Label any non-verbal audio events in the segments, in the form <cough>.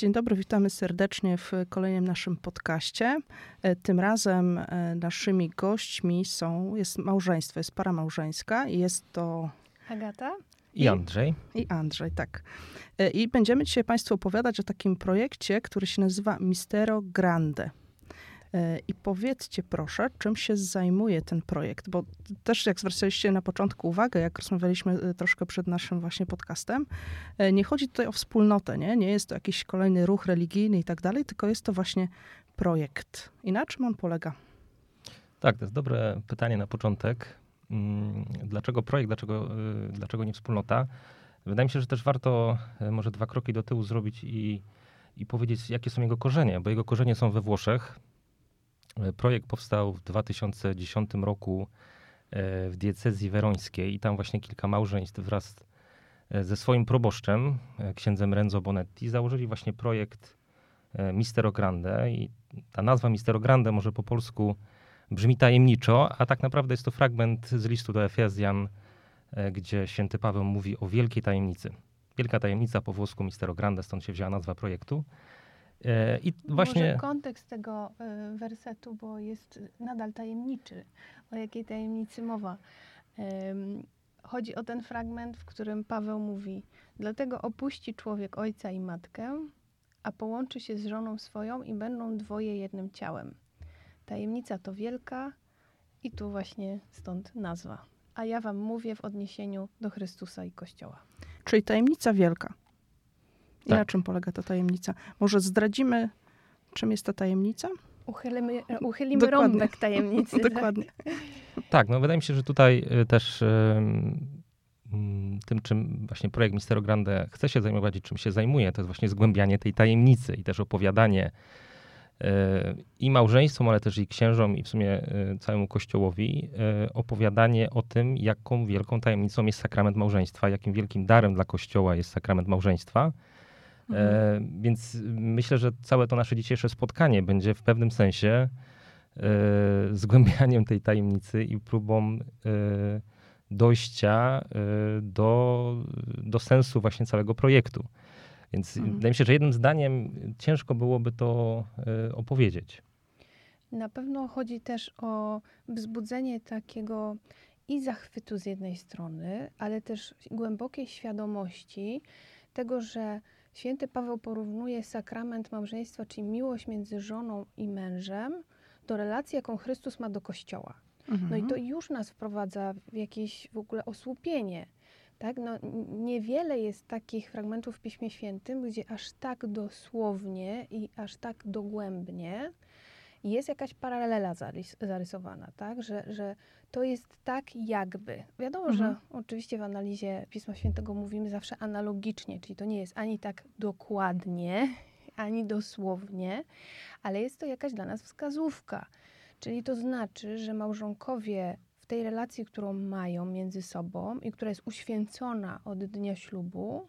Dzień dobry, witamy serdecznie w kolejnym naszym podcaście. E, tym razem e, naszymi gośćmi są, jest małżeństwo, jest para małżeńska i jest to... Agata? I Andrzej. I Andrzej, tak. E, I będziemy dzisiaj Państwu opowiadać o takim projekcie, który się nazywa Mistero Grande. E, I powiedzcie proszę, czym się zajmuje ten projekt, bo też jak zwracaliście na początku uwagę, jak rozmawialiśmy e, troszkę przed naszym właśnie podcastem, e, nie chodzi tutaj o wspólnotę, nie? Nie jest to jakiś kolejny ruch religijny i tak dalej, tylko jest to właśnie projekt. I na czym on polega? Tak, to jest dobre pytanie na początek. Mm, dlaczego projekt, dlaczego, dlaczego nie wspólnota? Wydaje mi się, że też warto może dwa kroki do tyłu zrobić i, i powiedzieć, jakie są jego korzenie, bo jego korzenie są we Włoszech. Projekt powstał w 2010 roku e, w diecezji werońskiej i tam właśnie kilka małżeństw wraz e, ze swoim proboszczem, e, księdzem Renzo Bonetti, założyli właśnie projekt Mistero Grande i ta nazwa Mistero Grande może po polsku brzmi tajemniczo, a tak naprawdę jest to fragment z listu do Efezjan, gdzie święty Paweł mówi o wielkiej tajemnicy. Wielka tajemnica po włosku Mistero Grande, stąd się wzięła nazwa projektu. E, I właśnie... Może kontekst tego e, wersetu, bo jest nadal tajemniczy. O jakiej tajemnicy mowa? Chodzi o ten fragment, w którym Paweł mówi: Dlatego opuści człowiek ojca i matkę, a połączy się z żoną swoją i będą dwoje jednym ciałem. Tajemnica to wielka i tu właśnie stąd nazwa. A ja wam mówię w odniesieniu do Chrystusa i Kościoła. Czyli tajemnica wielka. I tak. na czym polega ta tajemnica? Może zdradzimy, czym jest ta tajemnica? Uchylimy, uchylimy Dokładnie. rąbek tajemnicy. <laughs> Dokładnie. Tak, no wydaje mi się, że tutaj y, też tym, czym właśnie projekt Mistero Grande chce się zajmować i czym się zajmuje, to jest właśnie zgłębianie tej tajemnicy i też opowiadanie y, i małżeństwom, ale też i księżom i w sumie całemu Kościołowi opowiadanie o tym, jaką wielką tajemnicą jest sakrament małżeństwa, jakim wielkim darem dla Kościoła jest sakrament małżeństwa E, więc myślę, że całe to nasze dzisiejsze spotkanie będzie w pewnym sensie e, zgłębianiem tej tajemnicy i próbą e, dojścia do, do sensu właśnie całego projektu. Więc mhm. wydaje mi się, że jednym zdaniem ciężko byłoby to opowiedzieć. Na pewno chodzi też o wzbudzenie takiego i zachwytu z jednej strony, ale też głębokiej świadomości tego, że Święty Paweł porównuje sakrament małżeństwa, czyli miłość między żoną i mężem, do relacji, jaką Chrystus ma do Kościoła. Mhm. No i to mhm. już nas wprowadza w jakieś w ogóle osłupienie. Tak? No, niewiele jest takich fragmentów w Piśmie Świętym, gdzie aż tak dosłownie i aż tak dogłębnie jest jakaś paralela zarys zarysowana, tak? Że, że to jest tak jakby. Wiadomo, mhm. że oczywiście w analizie Pisma Świętego mówimy zawsze analogicznie, czyli to nie jest ani tak dokładnie, ani dosłownie, ale jest to jakaś dla nas wskazówka. Czyli to znaczy, że małżonkowie w tej relacji, którą mają między sobą i która jest uświęcona od dnia ślubu,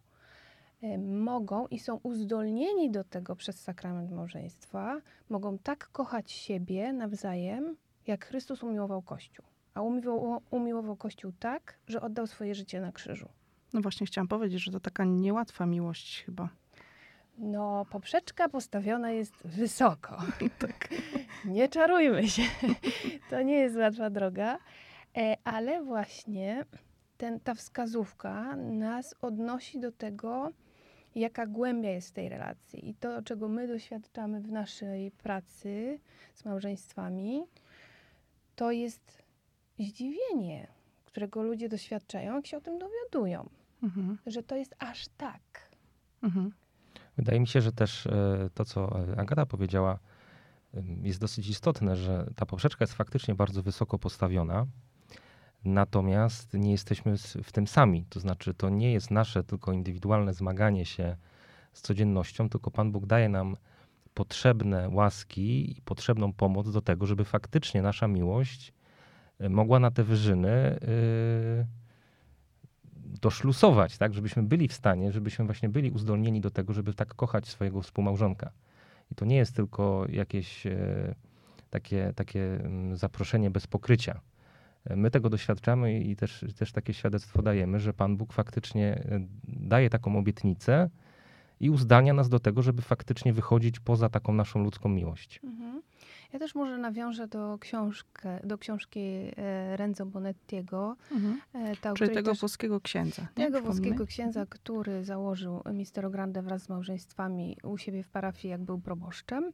mogą i są uzdolnieni do tego przez sakrament małżeństwa, mogą tak kochać siebie nawzajem, jak Chrystus umiłował Kościół. A umiłował, umiłował Kościół tak, że oddał swoje życie na krzyżu. No właśnie chciałam powiedzieć, że to taka niełatwa miłość chyba. No, poprzeczka postawiona jest wysoko. tak. <laughs> Nie czarujmy się. <laughs> to nie jest łatwa droga, e, ale właśnie ten, ta wskazówka nas odnosi do tego, jaka głębia jest w tej relacji. I to, czego my doświadczamy w naszej pracy z małżeństwami, to jest zdziwienie, którego ludzie doświadczają, jak się o tym dowiadują, mhm. że to jest aż tak. Mhm. Wydaje mi się, że też e, to, co Agata powiedziała, jest dosyć istotne, że ta poprzeczka jest faktycznie bardzo wysoko postawiona. Natomiast nie jesteśmy w tym sami. To znaczy, to nie jest nasze tylko indywidualne zmaganie się z codziennością, tylko Pan Bóg daje nam potrzebne łaski i potrzebną pomoc do tego, żeby faktycznie nasza miłość e, mogła na te wyżyny yy, doszlusować, tak? Żebyśmy byli w stanie, żebyśmy właśnie byli uzdolnieni do tego, żeby tak kochać swojego współmałżonka. I to nie jest tylko jakieś yy, takie, takie mm, zaproszenie bez pokrycia My tego doświadczamy i też, też takie świadectwo dajemy, że Pan Bóg faktycznie e, daje taką obietnicę i uzdalnia nas do tego, żeby faktycznie wychodzić poza taką naszą ludzką miłość. Mhm. Ja też może nawiążę do, książkę, do książki e, Renzo Bonettiego. Mhm. E, ta, Czyli tego też- włoskiego księdza. Tego włoskiego księdza, który założył Mistero Grande wraz z małżeństwami u siebie w parafii, jak był proboszczem.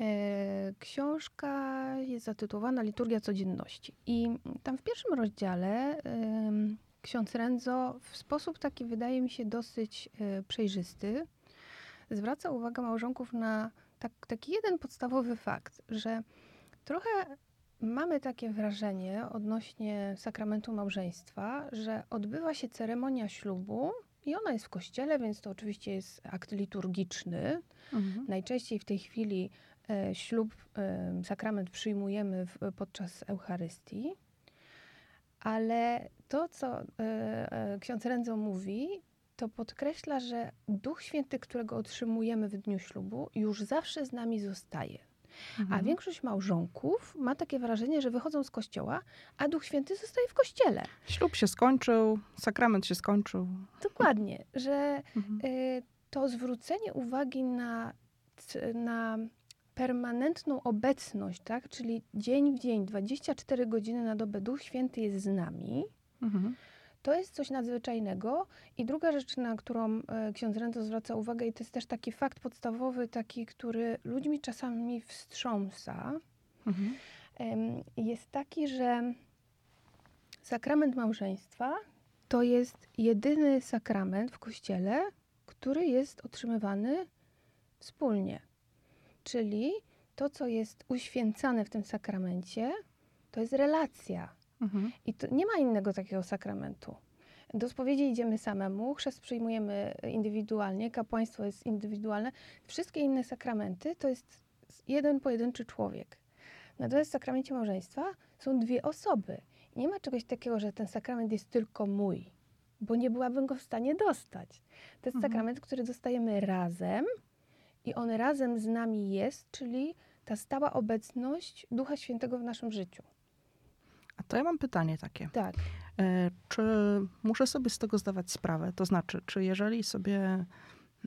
E, Książka jest zatytułowana Liturgia Codzienności. I tam w pierwszym rozdziale ksiądz Renzo w sposób taki, wydaje mi się, dosyć e, przejrzysty, zwraca uwagę małżonków na tak, taki jeden podstawowy fakt, że trochę mamy takie wrażenie odnośnie sakramentu małżeństwa, że odbywa się ceremonia ślubu i ona jest w kościele, więc to oczywiście jest akt liturgiczny. Mhm. Najczęściej w tej chwili ślub, e, sakrament przyjmujemy w, podczas Eucharystii. Ale to, co e, e, ksiądz Renzo mówi, to podkreśla, że Duch Święty, którego otrzymujemy w dniu ślubu, już zawsze z nami zostaje. A Mhm. większość małżonków ma takie wrażenie, że wychodzą z kościoła, a Duch Święty zostaje w kościele. Ślub się skończył, sakrament się skończył. Dokładnie, że Mhm. to zwrócenie uwagi na, na permanentną obecność, tak? czyli dzień w dzień, 24 godziny na dobę Duch Święty jest z nami, Mhm. to jest coś nadzwyczajnego. I druga rzecz, na którą e, ksiądz Renzo zwraca uwagę, i to jest też taki fakt podstawowy, taki, który ludźmi czasami wstrząsa, Mhm. jest taki, że sakrament małżeństwa to jest jedyny sakrament w kościele, który jest otrzymywany wspólnie. Czyli to, co jest uświęcane w tym sakramencie, to jest relacja. Mhm. I nie ma innego takiego sakramentu. Do spowiedzi idziemy samemu, chrzest przyjmujemy indywidualnie, kapłaństwo jest indywidualne. Wszystkie inne sakramenty to jest jeden pojedynczy człowiek. Natomiast w sakramencie małżeństwa są dwie osoby. Nie ma czegoś takiego, że ten sakrament jest tylko mój, bo nie byłabym go w stanie dostać. To jest Mhm. sakrament, który dostajemy razem i on razem z nami jest, czyli ta stała obecność Ducha Świętego w naszym życiu. A to ja mam pytanie takie. Tak. E, Czy muszę sobie z tego zdawać sprawę? To znaczy, czy jeżeli sobie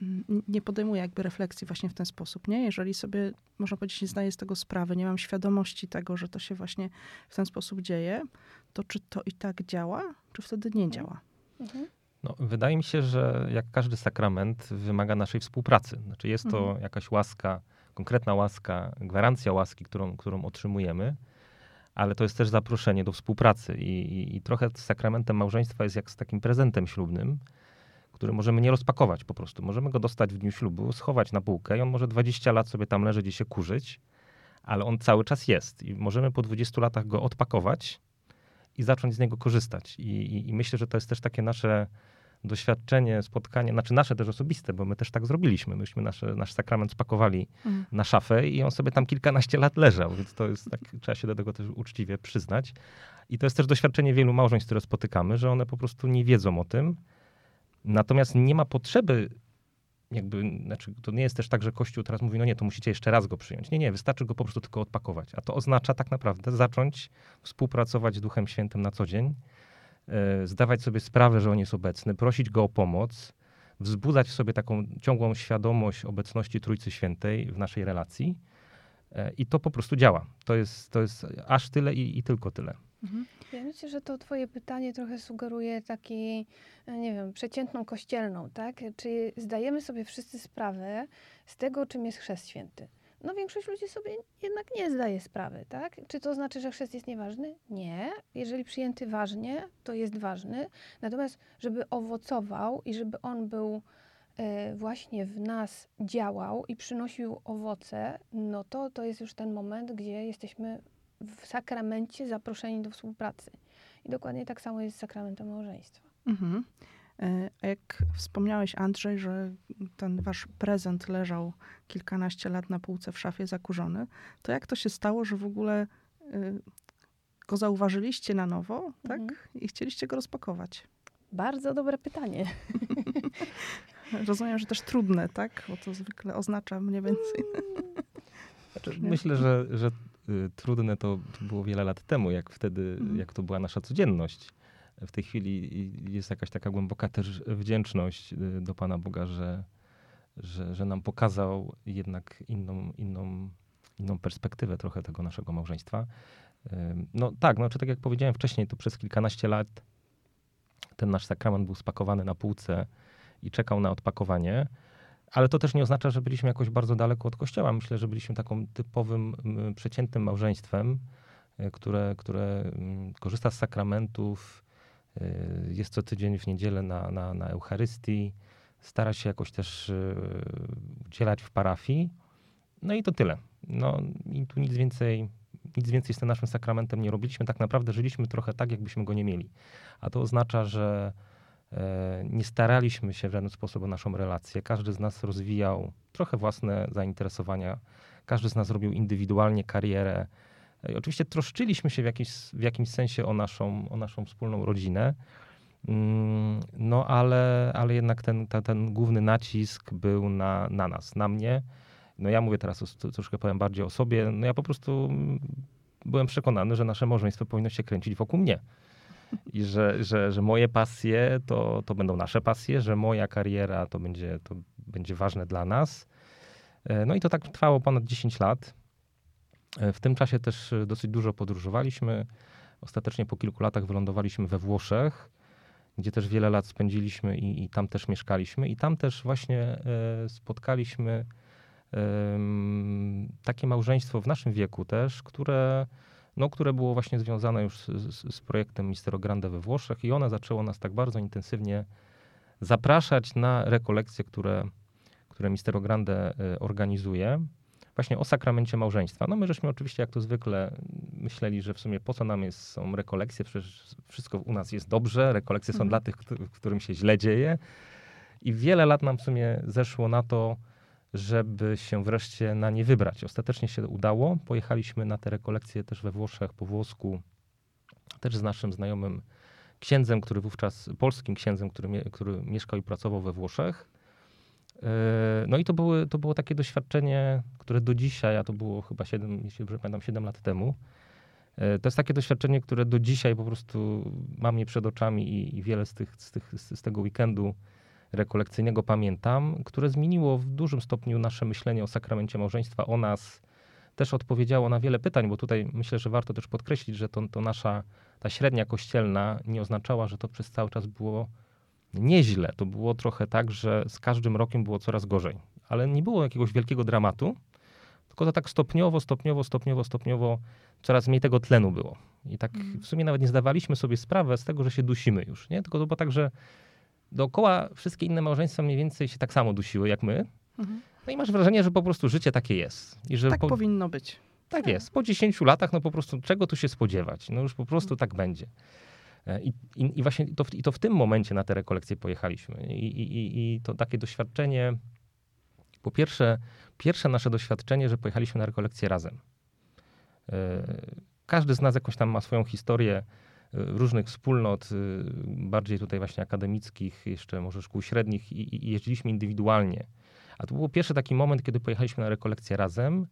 mm, nie podejmuję jakby refleksji właśnie w ten sposób, nie? Jeżeli sobie, można powiedzieć, nie zdaję z tego sprawy, nie mam świadomości tego, że to się właśnie w ten sposób dzieje, to czy to i tak działa, czy wtedy nie działa? Mhm. No, wydaje mi się, że jak każdy sakrament wymaga naszej współpracy. Znaczy jest to Mhm. jakaś łaska, konkretna łaska, gwarancja łaski, którą, którą otrzymujemy, ale to jest też zaproszenie do współpracy. I, i, I trochę z sakramentem małżeństwa jest jak z takim prezentem ślubnym, który możemy nie rozpakować po prostu. Możemy go dostać w dniu ślubu, schować na półkę i on może 20 lat sobie tam leżeć i się kurzyć, ale on cały czas jest. I możemy po 20 latach go odpakować i zacząć z niego korzystać. I, i, i myślę, że to jest też takie nasze doświadczenie, spotkanie, znaczy nasze też osobiste, bo my też tak zrobiliśmy. Myśmy nasze, nasz sakrament spakowali Mhm. na szafę i on sobie tam kilkanaście lat leżał, więc to jest tak, <laughs> trzeba się do tego też uczciwie przyznać. I to jest też doświadczenie wielu małżeństw, które spotykamy, że one po prostu nie wiedzą o tym. Natomiast nie ma potrzeby, jakby, znaczy to nie jest też tak, że Kościół teraz mówi, no nie, to musicie jeszcze raz go przyjąć. Nie, nie, wystarczy go po prostu tylko odpakować. A to oznacza tak naprawdę zacząć współpracować z Duchem Świętym na co dzień, e, zdawać sobie sprawę, że on jest obecny, prosić go o pomoc, wzbudzać w sobie taką ciągłą świadomość obecności Trójcy Świętej w naszej relacji. E, I to po prostu działa. To jest, to jest aż tyle i, i tylko tyle. Mhm. Ja myślę, że to twoje pytanie trochę sugeruje taki, e, nie wiem, przeciętną kościelną, tak? Czy zdajemy sobie wszyscy sprawę z tego, czym jest chrzest święty? No większość ludzi sobie jednak nie zdaje sprawy, tak? Czy to znaczy, że chrzest jest nieważny? Nie. Jeżeli przyjęty ważnie, to jest ważny. Natomiast, żeby owocował i żeby on był właśnie w nas działał i przynosił owoce, no to to jest już ten moment, gdzie jesteśmy w sakramencie zaproszeni do współpracy. I dokładnie tak samo jest z sakramentem małżeństwa. Mhm. E, A jak wspomniałeś, Andrzej, że ten wasz prezent leżał kilkanaście lat na półce w szafie zakurzony, to jak to się stało, że w ogóle y, go zauważyliście na nowo, tak? Mhm. I chcieliście go rozpakować? Bardzo dobre pytanie. <laughs> Rozumiem, że też trudne, tak? Bo to zwykle oznacza mniej więcej. <laughs> Znaczy, myślę, że, że y, trudne to, to było wiele lat temu, jak wtedy, Mhm. jak to była nasza codzienność. W tej chwili jest jakaś taka głęboka też wdzięczność y, do Pana Boga, że, że, że nam pokazał jednak inną, inną, inną perspektywę trochę tego naszego małżeństwa. No tak, no, czy tak jak powiedziałem wcześniej, to przez kilkanaście lat ten nasz sakrament był spakowany na półce i czekał na odpakowanie. Ale to też nie oznacza, że byliśmy jakoś bardzo daleko od kościoła. Myślę, że byliśmy taką typowym, przeciętnym małżeństwem, e, które, które korzysta z sakramentów, e, jest co tydzień w niedzielę na, na, na Eucharystii, stara się jakoś też e, udzielać w parafii. No i to tyle. No i tu nic więcej, nic więcej z tym naszym sakramentem nie robiliśmy. Tak naprawdę żyliśmy trochę tak, jakbyśmy go nie mieli. A to oznacza, że nie staraliśmy się w żaden sposób o naszą relację. Każdy z nas rozwijał trochę własne zainteresowania, każdy z nas robił indywidualnie karierę. E, oczywiście troszczyliśmy się w, w jakimś sensie o naszą, o naszą wspólną rodzinę. Mm, no ale, ale jednak ten, ten, ten główny nacisk był na, na nas, na mnie. No ja mówię teraz o, troszkę powiem bardziej o sobie. No ja po prostu byłem przekonany, że nasze małżeństwo powinno się kręcić wokół mnie i że, że, że moje pasje to, to będą nasze pasje, że moja kariera to będzie, to będzie ważne dla nas. E, no i to tak trwało ponad 10 lat. E, w tym czasie też dosyć dużo podróżowaliśmy. Ostatecznie po kilku latach wylądowaliśmy we Włoszech, gdzie też wiele lat spędziliśmy i, i tam też mieszkaliśmy. I tam też właśnie e, spotkaliśmy takie małżeństwo w naszym wieku też, które no, które było właśnie związane już z, z projektem Mistero Grande we Włoszech i ona zaczęło nas tak bardzo intensywnie zapraszać na rekolekcje, które, które Mistero Grande e, organizuje, właśnie o sakramencie małżeństwa. No my żeśmy oczywiście, jak to zwykle, myśleli, że w sumie po co nam jest, są rekolekcje, przecież wszystko u nas jest dobrze, rekolekcje są mhm. dla tych, którym się źle dzieje. I wiele lat nam w sumie zeszło na to, żeby się wreszcie na nie wybrać. Ostatecznie się udało. Pojechaliśmy na te rekolekcje też we Włoszech, po włosku, też z naszym znajomym księdzem, który wówczas, polskim księdzem, który, który mieszkał i pracował we Włoszech. E, no i to, były, to było takie doświadczenie, które do dzisiaj, a to było chyba 7, jeśli pamiętam, 7 lat temu, e, to jest takie doświadczenie, które do dzisiaj po prostu mam je przed oczami i, i wiele z, tych, z, tych, z tego weekendu rekolekcyjnego pamiętam, które zmieniło w dużym stopniu nasze myślenie o sakramencie małżeństwa, o nas. Też odpowiedziało na wiele pytań, bo tutaj myślę, że warto też podkreślić, że to, to nasza, ta średnia kościelna nie oznaczała, że to przez cały czas było nieźle. To było trochę tak, że z każdym rokiem było coraz gorzej. Ale nie było jakiegoś wielkiego dramatu, tylko to tak stopniowo, stopniowo, stopniowo, stopniowo coraz mniej tego tlenu było. I tak mm. w sumie nawet nie zdawaliśmy sobie sprawę z tego, że się dusimy już, nie? Tylko to było tak, że dookoła wszystkie inne małżeństwa mniej więcej się tak samo dusiły jak my. Mhm. No i masz wrażenie, że po prostu życie takie jest. I że tak po... powinno być. Tak jest. Po 10 latach, no po prostu czego tu się spodziewać? No już po prostu tak będzie. E, I, i, i właśnie to w, i to w tym momencie na te rekolekcje pojechaliśmy. I, i, I to takie doświadczenie, po pierwsze, pierwsze nasze doświadczenie, że pojechaliśmy na rekolekcje razem. E, każdy z nas jakoś tam ma swoją historię różnych wspólnot, y, bardziej tutaj właśnie akademickich, jeszcze może szkół średnich i, i jeździliśmy indywidualnie. A to był pierwszy taki moment, kiedy pojechaliśmy na rekolekcje razem,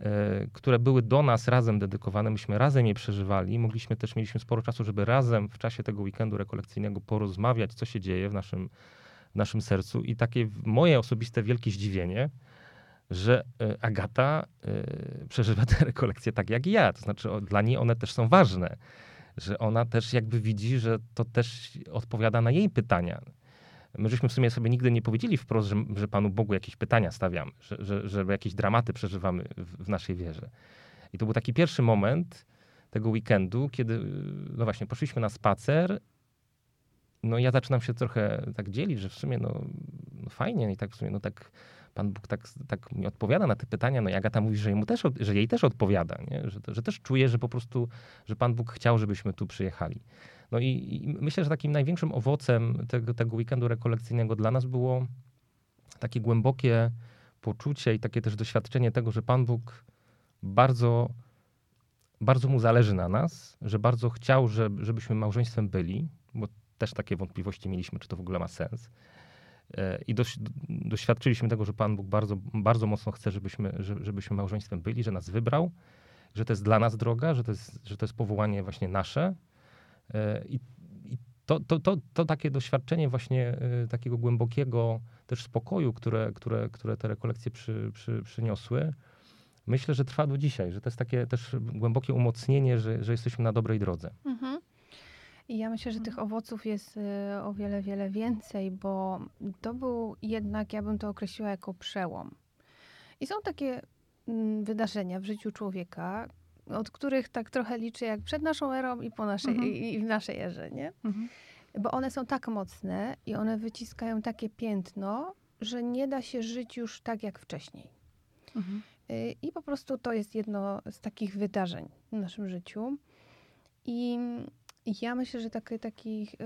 e, które były do nas razem dedykowane, myśmy razem je przeżywali. Mogliśmy też, mieliśmy sporo czasu, żeby razem w czasie tego weekendu rekolekcyjnego porozmawiać, co się dzieje w naszym, w naszym sercu. I takie moje osobiste wielkie zdziwienie, że e, Agata przeżywa te <laughs> rekolekcje tak jak ja. To znaczy, dla niej one też są ważne że ona też jakby widzi, że to też odpowiada na jej pytania. My żeśmy w sumie sobie nigdy nie powiedzieli wprost, że, że Panu Bogu jakieś pytania stawiamy, że, że, że jakieś dramaty przeżywamy w, w naszej wierze. I to był taki pierwszy moment tego weekendu, kiedy, no właśnie, poszliśmy na spacer. No ja zaczynam się trochę tak dzielić, że w sumie no, no fajnie i tak w sumie no tak Pan Bóg tak, tak mi odpowiada na te pytania, no i Agata mówi, że, też, że jej też odpowiada, nie? Że, że też czuje, że po prostu, że Pan Bóg chciał, żebyśmy tu przyjechali. No i, i myślę, że takim największym owocem tego, tego weekendu rekolekcyjnego dla nas było takie głębokie poczucie i takie też doświadczenie tego, że Pan Bóg bardzo, bardzo mu zależy na nas, że bardzo chciał, że, żebyśmy małżeństwem byli, bo też takie wątpliwości mieliśmy, czy to w ogóle ma sens. E, I doświadczyliśmy tego, że Pan Bóg bardzo, bardzo mocno chce, żebyśmy, żebyśmy małżeństwem byli, że nas wybrał, że to jest dla nas droga, że to jest, że to jest powołanie właśnie nasze. E, I, I, to, to, to, to takie doświadczenie właśnie y, takiego głębokiego też spokoju, które, które, które te rekolekcje przy, przy, przyniosły, myślę, że trwa do dzisiaj, że to jest takie też głębokie umocnienie, że, że jesteśmy na dobrej drodze. Mhm. I ja myślę, że tych owoców jest y, o wiele, wiele więcej, bo to był jednak, ja bym to określiła jako przełom. I są takie mm, wydarzenia w życiu człowieka, od których tak trochę liczę jak przed naszą erą i, po naszej, Mhm. i, i w naszej erze, nie? Mhm. Bo one są tak mocne i one wyciskają takie piętno, że nie da się żyć już tak jak wcześniej. Mhm. Y, I po prostu to jest jedno z takich wydarzeń w naszym życiu. I ja myślę, że takie, takich, y,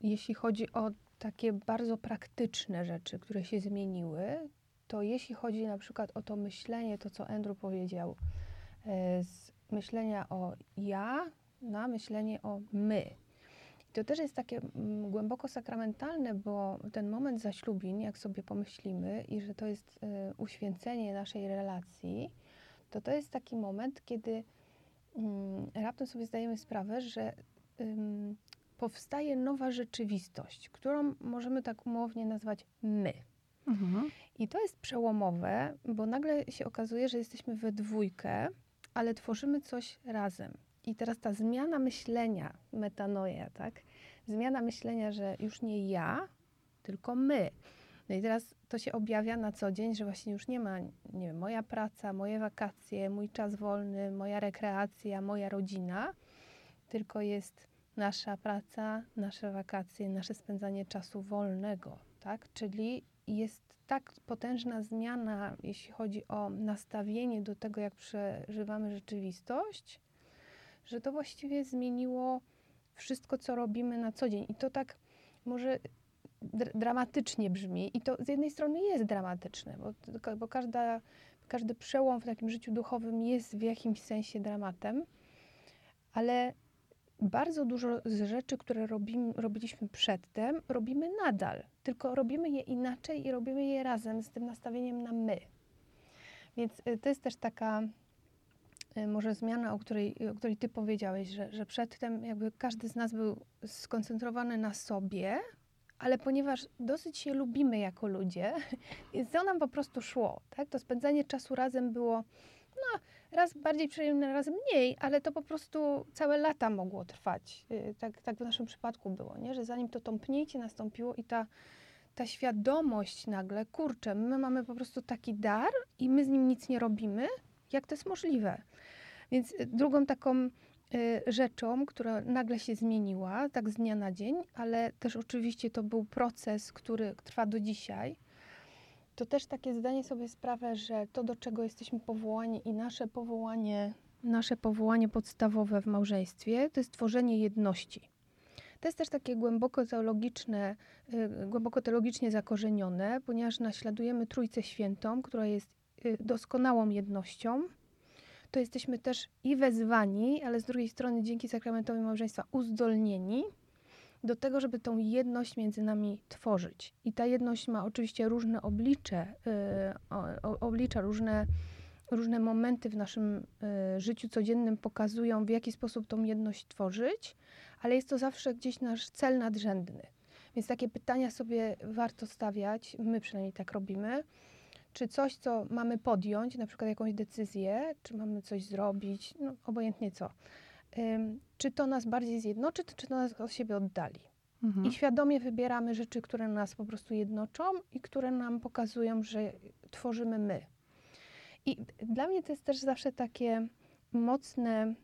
jeśli chodzi o takie bardzo praktyczne rzeczy, które się zmieniły, to jeśli chodzi na przykład o to myślenie, to co Andrew powiedział, y, z myślenia o ja na myślenie o my. To też jest takie mm, głęboko sakramentalne, bo ten moment zaślubin, jak sobie pomyślimy, i że to jest y, uświęcenie naszej relacji, to to jest taki moment, kiedy raptem sobie zdajemy sprawę, że powstaje nowa rzeczywistość, którą możemy tak umownie nazwać my. Mhm. I to jest przełomowe, bo nagle się okazuje, że jesteśmy we dwójkę, ale tworzymy coś razem. I teraz ta zmiana myślenia, metanoja, tak? Zmiana myślenia, że już nie ja, tylko my. No i teraz to się objawia na co dzień, że właśnie już nie ma, nie wiem, moja praca, moje wakacje, mój czas wolny, moja rekreacja, moja rodzina, tylko jest nasza praca, nasze wakacje, nasze spędzanie czasu wolnego, tak? Czyli jest tak potężna zmiana, jeśli chodzi o nastawienie do tego, jak przeżywamy rzeczywistość, że to właściwie zmieniło wszystko, co robimy na co dzień. I to tak może dramatycznie brzmi. I to z jednej strony jest dramatyczne, bo, bo każda, każdy przełom w takim życiu duchowym jest w jakimś sensie dramatem, ale bardzo dużo z rzeczy, które robimy, robiliśmy przedtem, robimy nadal, tylko robimy je inaczej i robimy je razem z tym nastawieniem na my. Więc y, to jest też taka y, może zmiana, o której, o której ty powiedziałeś, że, że przedtem jakby każdy z nas był skoncentrowany na sobie, ale ponieważ dosyć się lubimy jako ludzie, <laughs> to nam po prostu szło, tak? To spędzanie czasu razem było, no, raz bardziej przyjemne, raz mniej, ale to po prostu całe lata mogło trwać. Y, Tak, tak w naszym przypadku było, nie? Że zanim to tąpnięcie nastąpiło i ta, ta świadomość nagle, kurczę, my mamy po prostu taki dar i my z nim nic nie robimy, jak to jest możliwe? Więc y, drugą taką rzeczą, która nagle się zmieniła, tak z dnia na dzień, ale też oczywiście to był proces, który trwa do dzisiaj, to też takie zdanie sobie sprawę, że to, do czego jesteśmy powołani i nasze powołanie, nasze powołanie podstawowe w małżeństwie, to jest tworzenie jedności. To jest też takie głęboko teologiczne, y, głęboko teologicznie zakorzenione, ponieważ naśladujemy Trójcę Świętą, która jest y, doskonałą jednością. To jesteśmy też i wezwani, ale z drugiej strony dzięki sakramentowi małżeństwa uzdolnieni do tego, żeby tą jedność między nami tworzyć. I ta jedność ma oczywiście różne oblicze, y, oblicza, różne, różne momenty w naszym y, życiu codziennym pokazują, w jaki sposób tą jedność tworzyć, ale jest to zawsze gdzieś nasz cel nadrzędny. Więc takie pytania sobie warto stawiać, my przynajmniej tak robimy. Czy coś, co mamy podjąć, na przykład jakąś decyzję, czy mamy coś zrobić, no obojętnie co, ym, czy to nas bardziej zjednoczy, czy to nas od siebie oddali. Mhm. I świadomie wybieramy rzeczy, które nas po prostu jednoczą i które nam pokazują, że tworzymy my. I dla mnie to jest też zawsze takie mocne,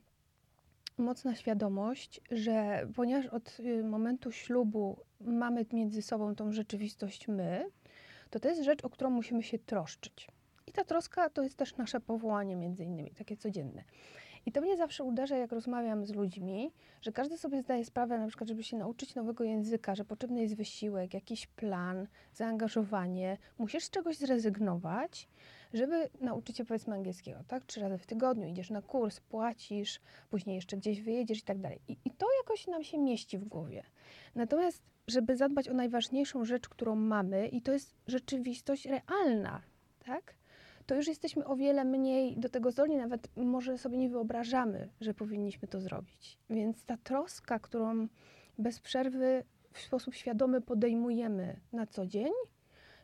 mocna świadomość, że ponieważ od y, momentu ślubu mamy między sobą tą rzeczywistość my, to to jest rzecz, o którą musimy się troszczyć. I ta troska to jest też nasze powołanie między innymi, takie codzienne. I to mnie zawsze uderza, jak rozmawiam z ludźmi, że każdy sobie zdaje sprawę, na przykład, żeby się nauczyć nowego języka, że potrzebny jest wysiłek, jakiś plan, zaangażowanie. Musisz z czegoś zrezygnować, żeby nauczyć się powiedzmy angielskiego, tak? Trzy razy w tygodniu idziesz na kurs, płacisz, później jeszcze gdzieś wyjedziesz i tak dalej. I, I to jakoś nam się mieści w głowie. Natomiast, żeby zadbać o najważniejszą rzecz, którą mamy, i to jest rzeczywistość realna, tak? to już jesteśmy o wiele mniej do tego zdolni, nawet może sobie nie wyobrażamy, że powinniśmy to zrobić. Więc ta troska, którą bez przerwy w sposób świadomy podejmujemy na co dzień,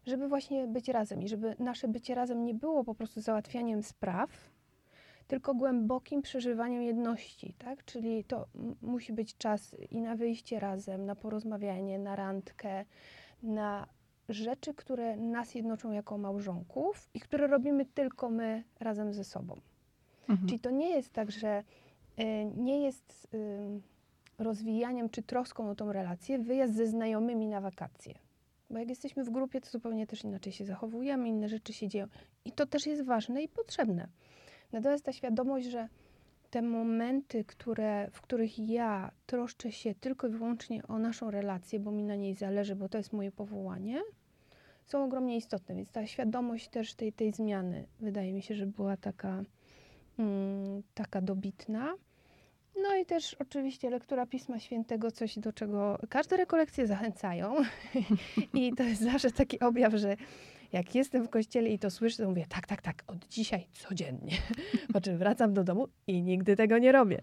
żeby właśnie być razem i żeby nasze bycie razem nie było po prostu załatwianiem spraw, tylko głębokim przeżywaniem jedności, tak? Czyli to musi być czas i na wyjście razem, na porozmawianie, na randkę, na rzeczy, które nas jednoczą jako małżonków i które robimy tylko my razem ze sobą. Mhm. Czyli to nie jest tak, że y, nie jest y, rozwijaniem czy troską o tą relację wyjazd ze znajomymi na wakacje. Bo jak jesteśmy w grupie, to zupełnie też inaczej się zachowujemy, inne rzeczy się dzieją. I to też jest ważne i potrzebne. Natomiast ta świadomość, że te momenty, które, w których ja troszczę się tylko i wyłącznie o naszą relację, bo mi na niej zależy, bo to jest moje powołanie, są ogromnie istotne. Więc ta świadomość też tej, tej zmiany wydaje mi się, że była taka, mm, taka dobitna. No i też oczywiście lektura Pisma Świętego, coś do czego każde rekolekcje zachęcają. <laughs> I to jest zawsze taki objaw, że jak jestem w kościele i to słyszę, to mówię, tak, tak, tak, od dzisiaj codziennie. Po czym wracam do domu i nigdy tego nie robię.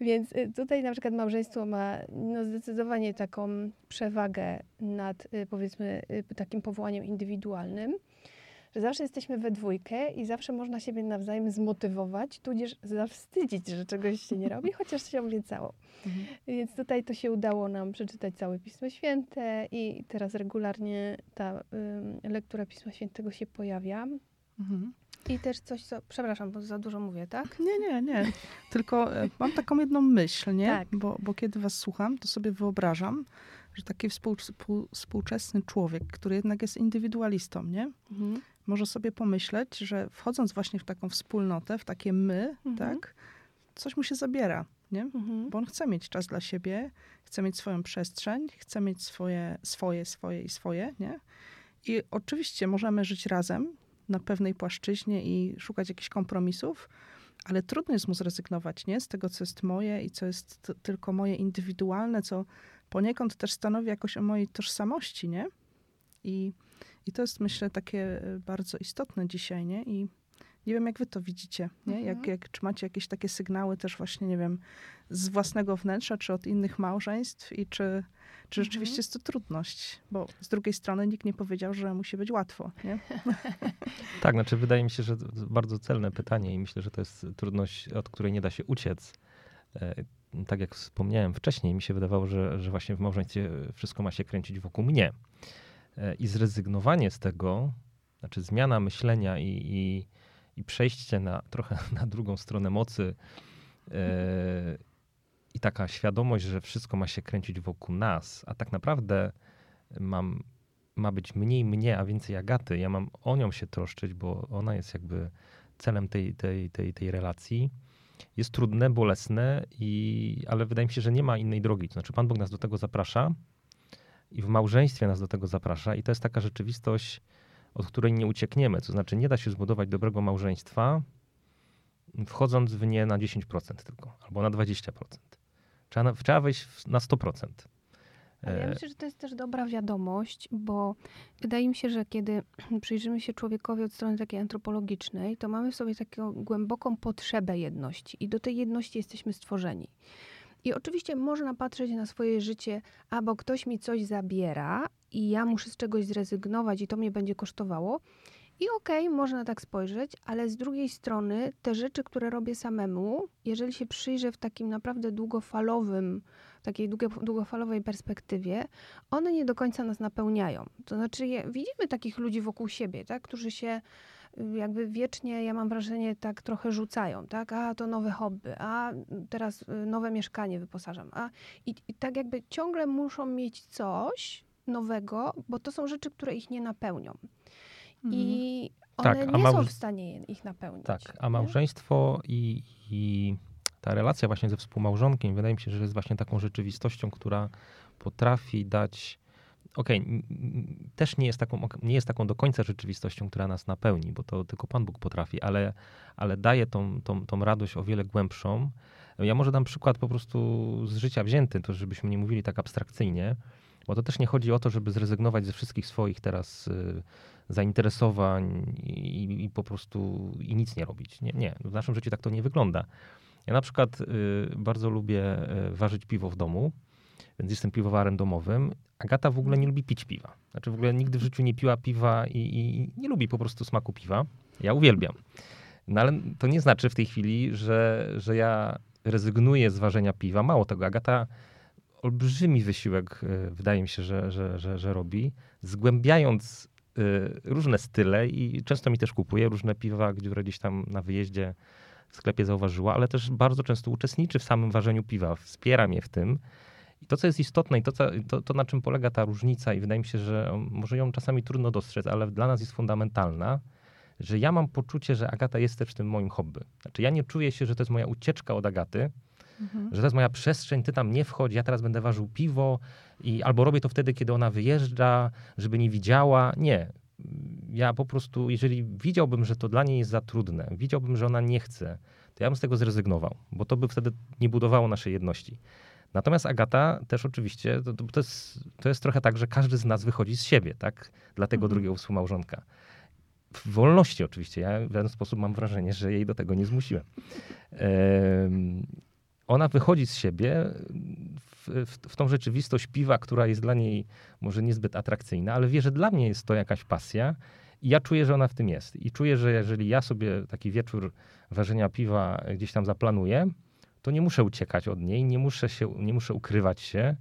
Więc y, tutaj na przykład małżeństwo ma no, zdecydowanie taką przewagę nad y, powiedzmy y, takim powołaniem indywidualnym że zawsze jesteśmy we dwójkę i zawsze można siebie nawzajem zmotywować, tudzież zawstydzić, że czegoś się nie robi, chociaż się obiecało. Mhm. Więc tutaj to się udało nam przeczytać całe Pismo Święte i teraz regularnie ta y, lektura Pisma Świętego się pojawia. Mhm. I też coś, co. Przepraszam, bo za dużo mówię, tak? Nie, nie, nie. Tylko e, mam taką jedną myśl, nie? Tak. Bo, bo kiedy was słucham, to sobie wyobrażam, że taki współ, współ, współczesny człowiek, który jednak jest indywidualistą, nie? Mhm może sobie pomyśleć, że wchodząc właśnie w taką wspólnotę, w takie my, mhm. tak, coś mu się zabiera, nie? Mhm. Bo on chce mieć czas dla siebie, chce mieć swoją przestrzeń, chce mieć swoje, swoje, swoje i swoje, nie? I oczywiście możemy żyć razem na pewnej płaszczyźnie i szukać jakichś kompromisów, ale trudno jest mu zrezygnować, nie? Z tego, co jest moje i co jest tylko moje indywidualne, co poniekąd też stanowi jakoś o mojej tożsamości, nie? I i to jest, myślę, takie e, bardzo istotne dzisiaj, nie? I nie wiem, jak wy to widzicie, nie? Mhm. Jak, jak, czy macie jakieś takie sygnały też właśnie, nie wiem, z własnego wnętrza, czy od innych małżeństw i czy, czy mhm. rzeczywiście jest to trudność? Bo z drugiej strony nikt nie powiedział, że musi być łatwo, nie? <laughs> tak, znaczy wydaje mi się, że to bardzo celne pytanie i myślę, że to jest trudność, od której nie da się uciec. Tak jak wspomniałem wcześniej, mi się wydawało, że, że właśnie w małżeństwie wszystko ma się kręcić wokół mnie. E, i zrezygnowanie z tego, znaczy zmiana myślenia i, i, i przejście na trochę <laughs> na drugą stronę mocy e, i taka świadomość, że wszystko ma się kręcić wokół nas, a tak naprawdę mam, ma być mniej mnie, a więcej Agaty. Ja mam o nią się troszczyć, bo ona jest jakby celem tej, tej, tej, tej relacji. Jest trudne, bolesne, i, ale wydaje mi się, że nie ma innej drogi. To znaczy, Pan Bóg nas do tego zaprasza i w małżeństwie nas do tego zaprasza. I to jest taka rzeczywistość, od której nie uciekniemy. To znaczy, nie da się zbudować dobrego małżeństwa, wchodząc w nie na 10% tylko, albo na 20%. Trzeba, trzeba wejść na 100%. Ale ja e, myślę, że to jest też dobra wiadomość, bo wydaje mi się, że kiedy <clears throat> przyjrzymy się człowiekowi od strony takiej antropologicznej, to mamy w sobie taką głęboką potrzebę jedności i do tej jedności jesteśmy stworzeni. I oczywiście można patrzeć na swoje życie, albo ktoś mi coś zabiera i ja muszę z czegoś zrezygnować i to mnie będzie kosztowało. I okej, okay, można tak spojrzeć, ale z drugiej strony te rzeczy, które robię samemu, jeżeli się przyjrzę w takim naprawdę długofalowym, takiej długofalowej perspektywie, one nie do końca nas napełniają. To znaczy, widzimy takich ludzi wokół siebie, tak, którzy się jakby wiecznie, ja mam wrażenie, tak trochę rzucają, tak? A to nowe hobby, a teraz y, nowe mieszkanie wyposażam. A, i, I tak jakby ciągle muszą mieć coś nowego, bo to są rzeczy, które ich nie napełnią. I mhm. one tak, nie małż... są w stanie ich napełnić. Tak, a małżeństwo i, i ta relacja właśnie ze współmałżonkiem, wydaje mi się, że jest właśnie taką rzeczywistością, która potrafi dać okej, okay, też nie jest, taką, nie jest taką do końca rzeczywistością, która nas napełni, bo to tylko Pan Bóg potrafi, ale, ale daje tą, tą, tą radość o wiele głębszą. Ja może dam przykład po prostu z życia wzięty, to żebyśmy nie mówili tak abstrakcyjnie. Bo to też nie chodzi o to, żeby zrezygnować ze wszystkich swoich teraz y, zainteresowań i, i, po prostu i nic nie robić. Nie, nie, w naszym życiu tak to nie wygląda. Ja na przykład y, bardzo lubię y, ważyć piwo w domu, więc jestem piwowarem domowym. Agata w ogóle nie lubi pić piwa. Znaczy w ogóle nigdy w życiu nie piła piwa i, i nie lubi po prostu smaku piwa. Ja uwielbiam. No ale to nie znaczy w tej chwili, że, że ja rezygnuję z ważenia piwa. Mało tego, Agata olbrzymi wysiłek, y, wydaje mi się, że, że, że, że robi, zgłębiając różne style i często mi też kupuje różne piwa, które gdzieś tam na wyjeździe w sklepie zauważyła, ale też bardzo często uczestniczy w samym ważeniu piwa, wspiera mnie w tym. I to, co jest istotne i to, co, to, to, na czym polega ta różnica, i wydaje mi się, że może ją czasami trudno dostrzec, ale dla nas jest fundamentalna, że ja mam poczucie, że Agata jest też tym moim hobby. Znaczy, ja nie czuję się, że to jest moja ucieczka od Agaty, mhm. że to jest moja przestrzeń, ty tam nie wchodź, ja teraz będę ważył piwo i albo robię to wtedy, kiedy ona wyjeżdża, żeby nie widziała. Nie. Ja po prostu, jeżeli widziałbym, że to dla niej jest za trudne, widziałbym, że ona nie chce, to ja bym z tego zrezygnował, bo to by wtedy nie budowało naszej jedności. Natomiast Agata też oczywiście, to, to, jest, to jest trochę tak, że każdy z nas wychodzi z siebie, tak? Dla tego mhm. drugiego współmałżonka w wolności oczywiście. Ja w żaden sposób mam wrażenie, że jej do tego nie zmusiłem. Ona wychodzi z siebie w, w, w, tą rzeczywistość piwa, która jest dla niej może niezbyt atrakcyjna, ale wie, że dla mnie jest to jakaś pasja i ja czuję, że ona w tym jest. I czuję, że jeżeli ja sobie taki wieczór ważenia piwa gdzieś tam zaplanuję, to nie muszę uciekać od niej, nie muszę, się, nie muszę ukrywać się,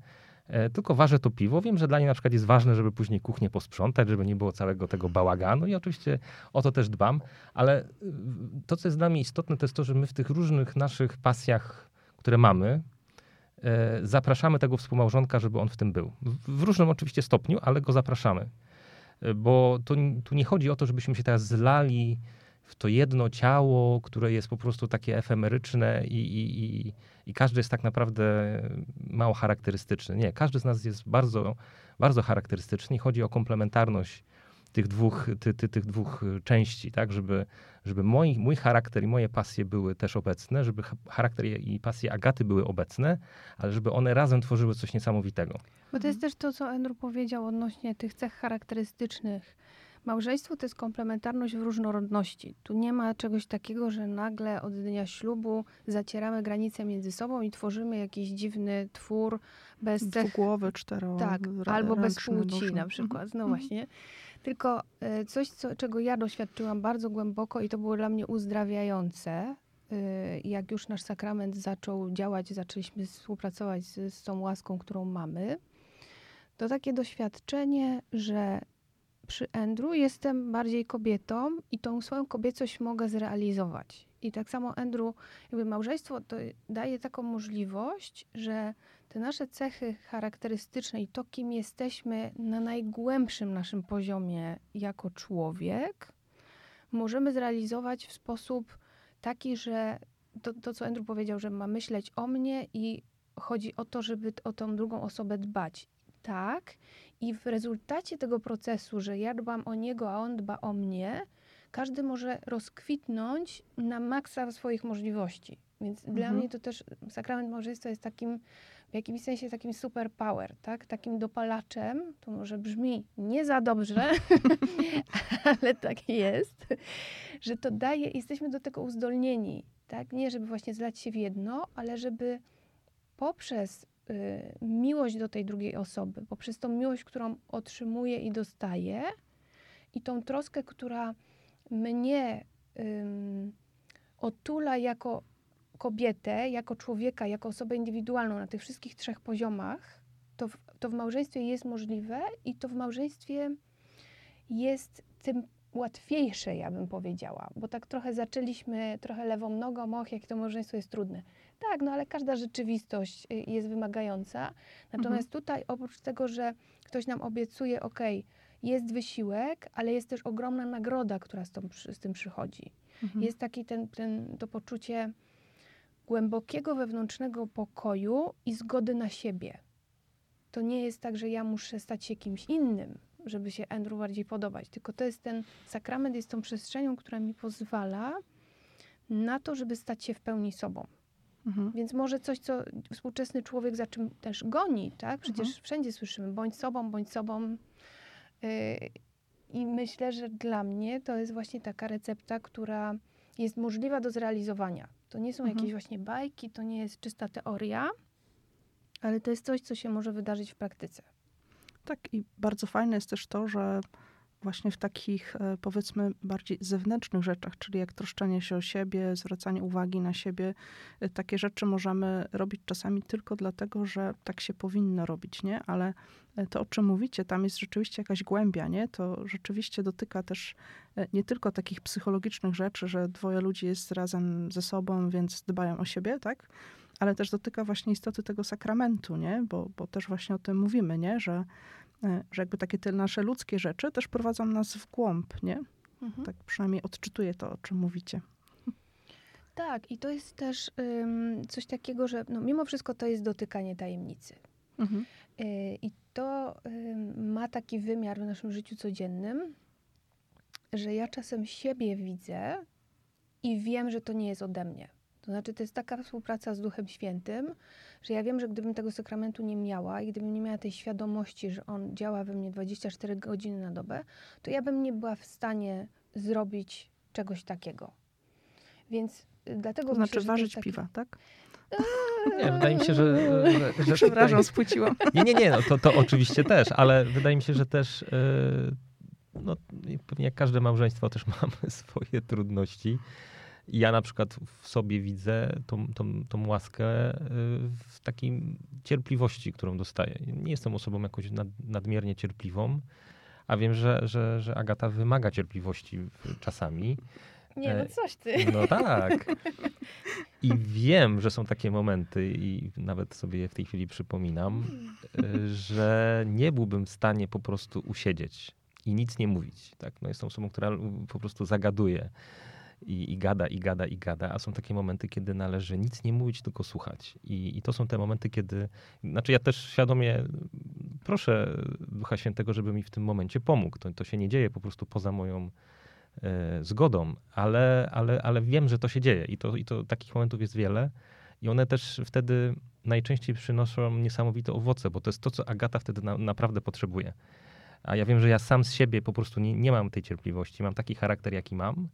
E, tylko ważę to piwo. Wiem, że dla niej na przykład jest ważne, żeby później kuchnię posprzątać, żeby nie było całego tego bałaganu i oczywiście o to też dbam, ale y, to, co jest dla mnie istotne, to jest to, że my w tych różnych naszych pasjach, które mamy, e, zapraszamy tego współmałżonka, żeby on w tym był. W różnym oczywiście stopniu, ale go zapraszamy. E, bo tu, tu nie chodzi o to, żebyśmy się teraz zlali w to jedno ciało, które jest po prostu takie efemeryczne i, i, i, i każdy jest tak naprawdę mało charakterystyczny. Nie, każdy z nas jest bardzo, bardzo charakterystyczny chodzi o komplementarność tych dwóch, ty, ty, tych dwóch części, tak, żeby, żeby moi, mój charakter i moje pasje były też obecne, żeby charakter i pasje Agaty były obecne, ale żeby one razem tworzyły coś niesamowitego. Bo to jest też to, co Andrew powiedział odnośnie tych cech charakterystycznych Małżeństwo to jest komplementarność w różnorodności. Tu nie ma czegoś takiego, że nagle od dnia ślubu zacieramy granice między sobą i tworzymy jakiś dziwny twór bez cech... Dwugłowy, cztero... Tak, albo bez płci na przykład. No mhm. właśnie. Tylko e, coś, co, czego ja doświadczyłam bardzo głęboko i to było dla mnie uzdrawiające, e, jak już nasz sakrament zaczął działać, zaczęliśmy współpracować z, z tą łaską, którą mamy, to takie doświadczenie, że przy Andrew jestem bardziej kobietą i tą swoją kobiecość mogę zrealizować. I tak samo Andrew, jakby małżeństwo to daje taką możliwość, że te nasze cechy charakterystyczne i to, kim jesteśmy na najgłębszym naszym poziomie jako człowiek, możemy zrealizować w sposób taki, że to, to co Andrew powiedział, że ma myśleć o mnie i chodzi o to, żeby o tą drugą osobę dbać. Tak, i w rezultacie tego procesu, że ja dbam o niego, a on dba o mnie, każdy może rozkwitnąć na maksa swoich możliwości. Więc mhm. dla mnie to też sakrament małżeństwa jest takim, w jakimś sensie takim superpower, tak? Takim dopalaczem, to może brzmi nie za dobrze, <laughs> ale tak jest, że to daje, jesteśmy do tego uzdolnieni, tak? Nie, żeby właśnie zlać się w jedno, ale żeby poprzez Y, miłość do tej drugiej osoby, poprzez tą miłość, którą otrzymuję i dostaję, i tą troskę, która mnie um, otula jako kobietę, jako człowieka, jako osobę indywidualną na tych wszystkich trzech poziomach, to w, to w małżeństwie jest możliwe i to w małżeństwie jest tym łatwiejsze, ja bym powiedziała, bo tak trochę zaczęliśmy trochę lewą nogą, och, jak to małżeństwo jest trudne. Tak, no ale każda rzeczywistość y, jest wymagająca. Natomiast mhm. tutaj oprócz tego, że ktoś nam obiecuje, ok, jest wysiłek, ale jest też ogromna nagroda, która z, tą, z tym przychodzi. Mhm. Jest taki ten, ten, to poczucie głębokiego wewnętrznego pokoju i zgody na siebie. To nie jest tak, że ja muszę stać się kimś innym, żeby się Andrew bardziej podobać, tylko to jest ten sakrament, jest tą przestrzenią, która mi pozwala na to, żeby stać się w pełni sobą. Mhm. Więc może coś, co współczesny człowiek za czym też goni, tak? Przecież mhm. wszędzie słyszymy, bądź sobą, bądź sobą. Yy, I myślę, że dla mnie to jest właśnie taka recepta, która jest możliwa do zrealizowania. To nie są mhm. jakieś właśnie bajki, to nie jest czysta teoria, ale to jest coś, co się może wydarzyć w praktyce. Tak, i bardzo fajne jest też to, że właśnie w takich, e, powiedzmy, bardziej zewnętrznych rzeczach, czyli jak troszczenie się o siebie, zwracanie uwagi na siebie, e, takie rzeczy możemy robić czasami tylko dlatego, że tak się powinno robić, nie? Ale e, to, o czym mówicie, tam jest rzeczywiście jakaś głębia, nie? To rzeczywiście dotyka też nie tylko takich psychologicznych rzeczy, że dwoje ludzi jest razem ze sobą, więc dbają o siebie, tak? Ale też dotyka właśnie istoty tego sakramentu, nie? Bo, bo też właśnie o tym mówimy, nie? Że że jakby takie te nasze ludzkie rzeczy też prowadzą nas w głąb, nie? Mhm. Tak przynajmniej odczytuję to, o czym mówicie. Tak, i to jest też um, coś takiego, że no, mimo wszystko to jest dotykanie tajemnicy. Mhm. Y, I to y, ma taki wymiar w naszym życiu codziennym, że ja czasem siebie widzę i wiem, że to nie jest ode mnie. To znaczy, to jest taka współpraca z Duchem Świętym, że ja wiem, że gdybym tego sakramentu nie miała i gdybym nie miała tej świadomości, że on działa we mnie 24 godziny na dobę, to ja bym nie była w stanie zrobić czegoś takiego. Więc y, dlatego to znaczy myślę, ważyć taki... piwa, tak? Nie, wydaje mi się, że... że, że <laughs> Przepraszam, spłuciłam. <laughs> Nie, nie, nie, no, to, to oczywiście też, ale wydaje mi się, że też yy, no, pewnie jak każde małżeństwo też <laughs> mamy swoje trudności ja na przykład w sobie widzę tą, tą, tą łaskę y, w takiej cierpliwości, którą dostaję. Nie jestem osobą jakoś nad, nadmiernie cierpliwą, a wiem, że, że, że Agata wymaga cierpliwości czasami. Nie, no e, coś ty. No tak. <laughs> I wiem, że są takie momenty, i nawet sobie je w tej chwili przypominam, y, że nie byłbym w stanie po prostu usiedzieć i nic nie mówić. Tak? No jestem osobą, która po prostu zagaduje i, i gada, i gada, i gada, a są takie momenty, kiedy należy nic nie mówić, tylko słuchać. I, I to są te momenty, kiedy, znaczy ja też świadomie proszę Ducha Świętego, żeby mi w tym momencie pomógł. To, to się nie dzieje po prostu poza moją e, zgodą, ale, ale, ale wiem, że to się dzieje i to, i to takich momentów jest wiele. I one też wtedy najczęściej przynoszą niesamowite owoce, bo to jest to, co Agata wtedy na, naprawdę potrzebuje. A ja wiem, że ja sam z siebie po prostu nie, nie mam tej cierpliwości, mam taki charakter, jaki mam.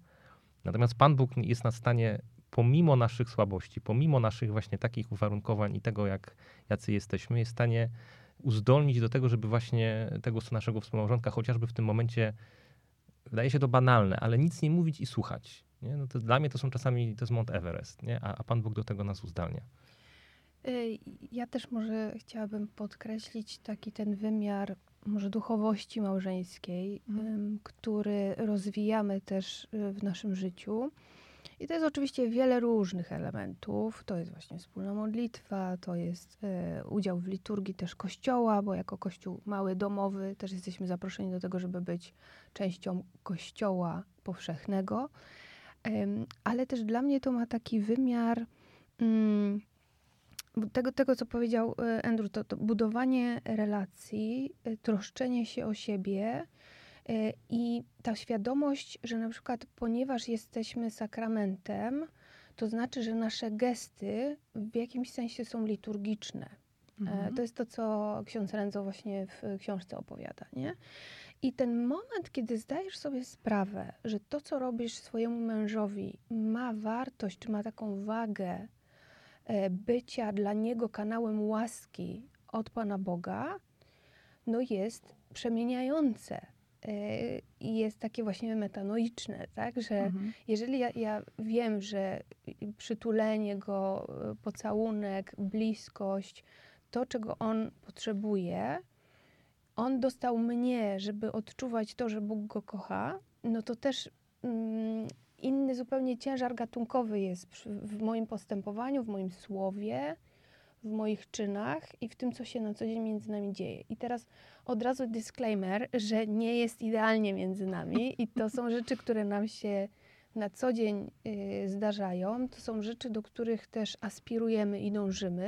Natomiast Pan Bóg jest na stanie, pomimo naszych słabości, pomimo naszych właśnie takich uwarunkowań i tego, jak, jacy jesteśmy, jest w stanie uzdolnić do tego, żeby właśnie tego naszego współmałżonka, chociażby w tym momencie, wydaje się to banalne, ale nic nie mówić i słuchać. Nie? No to dla mnie to są czasami, to jest Mount Everest, nie? A, a Pan Bóg do tego nas uzdalnia. Y, ja też może chciałabym podkreślić taki ten wymiar może duchowości małżeńskiej, mhm. który rozwijamy też y, w naszym życiu. I to jest oczywiście wiele różnych elementów. To jest właśnie wspólna modlitwa, to jest y, udział w liturgii też kościoła, bo jako kościół mały, domowy też jesteśmy zaproszeni do tego, żeby być częścią kościoła powszechnego. ale też dla mnie to ma taki wymiar. Tego, tego, co powiedział e, Andrew, to, to budowanie relacji, e, troszczenie się o siebie e, i ta świadomość, że na przykład ponieważ jesteśmy sakramentem, to znaczy, że nasze gesty w jakimś sensie są liturgiczne. Mhm. To jest to, co ksiądz Renzo właśnie w książce opowiada, nie? I ten moment, kiedy zdajesz sobie sprawę, że to, co robisz swojemu mężowi, ma wartość, czy ma taką wagę, bycia dla niego kanałem łaski od Pana Boga, no jest przemieniające. E, I jest takie właśnie metanoiczne, tak? Że mhm. jeżeli ja, ja, wiem, że przytulenie go, e, pocałunek, bliskość, to, czego on potrzebuje, on dostał mnie, żeby odczuwać to, że Bóg go kocha, no to też mm, inny zupełnie ciężar gatunkowy jest w moim postępowaniu, w moim słowie, w moich czynach i w tym, co się na co dzień między nami dzieje. I teraz od razu disclaimer, że nie jest idealnie między nami i to są <laughs> rzeczy, które nam się na co dzień y, zdarzają. To są rzeczy, do których też aspirujemy i dążymy,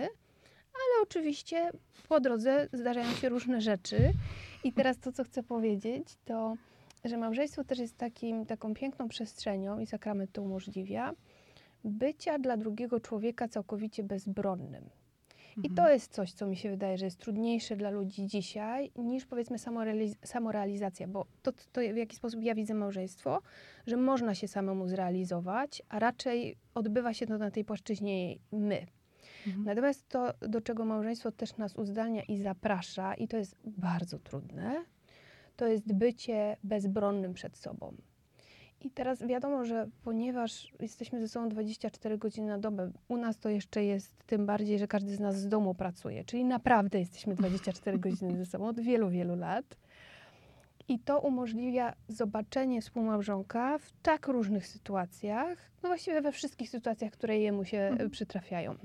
ale oczywiście po drodze zdarzają się różne rzeczy. I teraz to, co chcę powiedzieć, to że małżeństwo też jest takim, taką piękną przestrzenią i sakrament to umożliwia, bycia dla drugiego człowieka całkowicie bezbronnym. I Mhm. to jest coś, co mi się wydaje, że jest trudniejsze dla ludzi dzisiaj niż powiedzmy samorealiz- samorealizacja, bo to, to w jaki sposób ja widzę małżeństwo, że można się samemu zrealizować, a raczej odbywa się to na tej płaszczyźnie my. Mhm. Natomiast to, do czego małżeństwo też nas uzdalnia i zaprasza, i to jest bardzo trudne, to jest bycie bezbronnym przed sobą. I teraz wiadomo, że ponieważ jesteśmy ze sobą 24 godziny na dobę, u nas to jeszcze jest tym bardziej, że każdy z nas z domu pracuje, czyli naprawdę jesteśmy 24 godziny ze sobą od wielu, wielu lat. I to umożliwia zobaczenie współmałżonka w tak różnych sytuacjach, no właściwie we wszystkich sytuacjach, które jemu się Mhm. przytrafiają.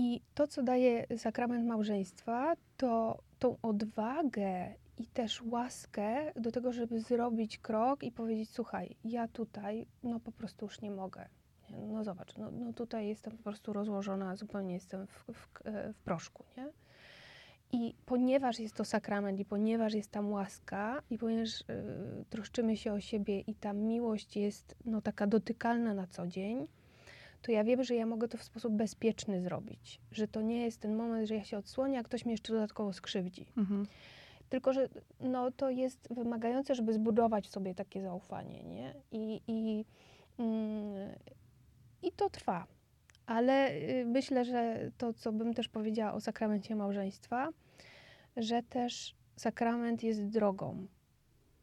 I to, co daje sakrament małżeństwa, to tą odwagę i też łaskę do tego, żeby zrobić krok i powiedzieć: Słuchaj, ja tutaj, no po prostu już nie mogę. No zobacz, no, no tutaj jestem po prostu rozłożona, zupełnie jestem w, w, w proszku, nie? I ponieważ jest to sakrament i ponieważ jest tam łaska i ponieważ y, troszczymy się o siebie i ta miłość jest no, taka dotykalna na co dzień, to ja wiem, że ja mogę to w sposób bezpieczny zrobić. Że to nie jest ten moment, że ja się odsłonię, a ktoś mnie jeszcze dodatkowo skrzywdzi. Mhm. Tylko, że no, to jest wymagające, żeby zbudować w sobie takie zaufanie, nie? I, i, mm, i to trwa. Ale y, myślę, że to, co bym też powiedziała o sakramencie małżeństwa, że też sakrament jest drogą.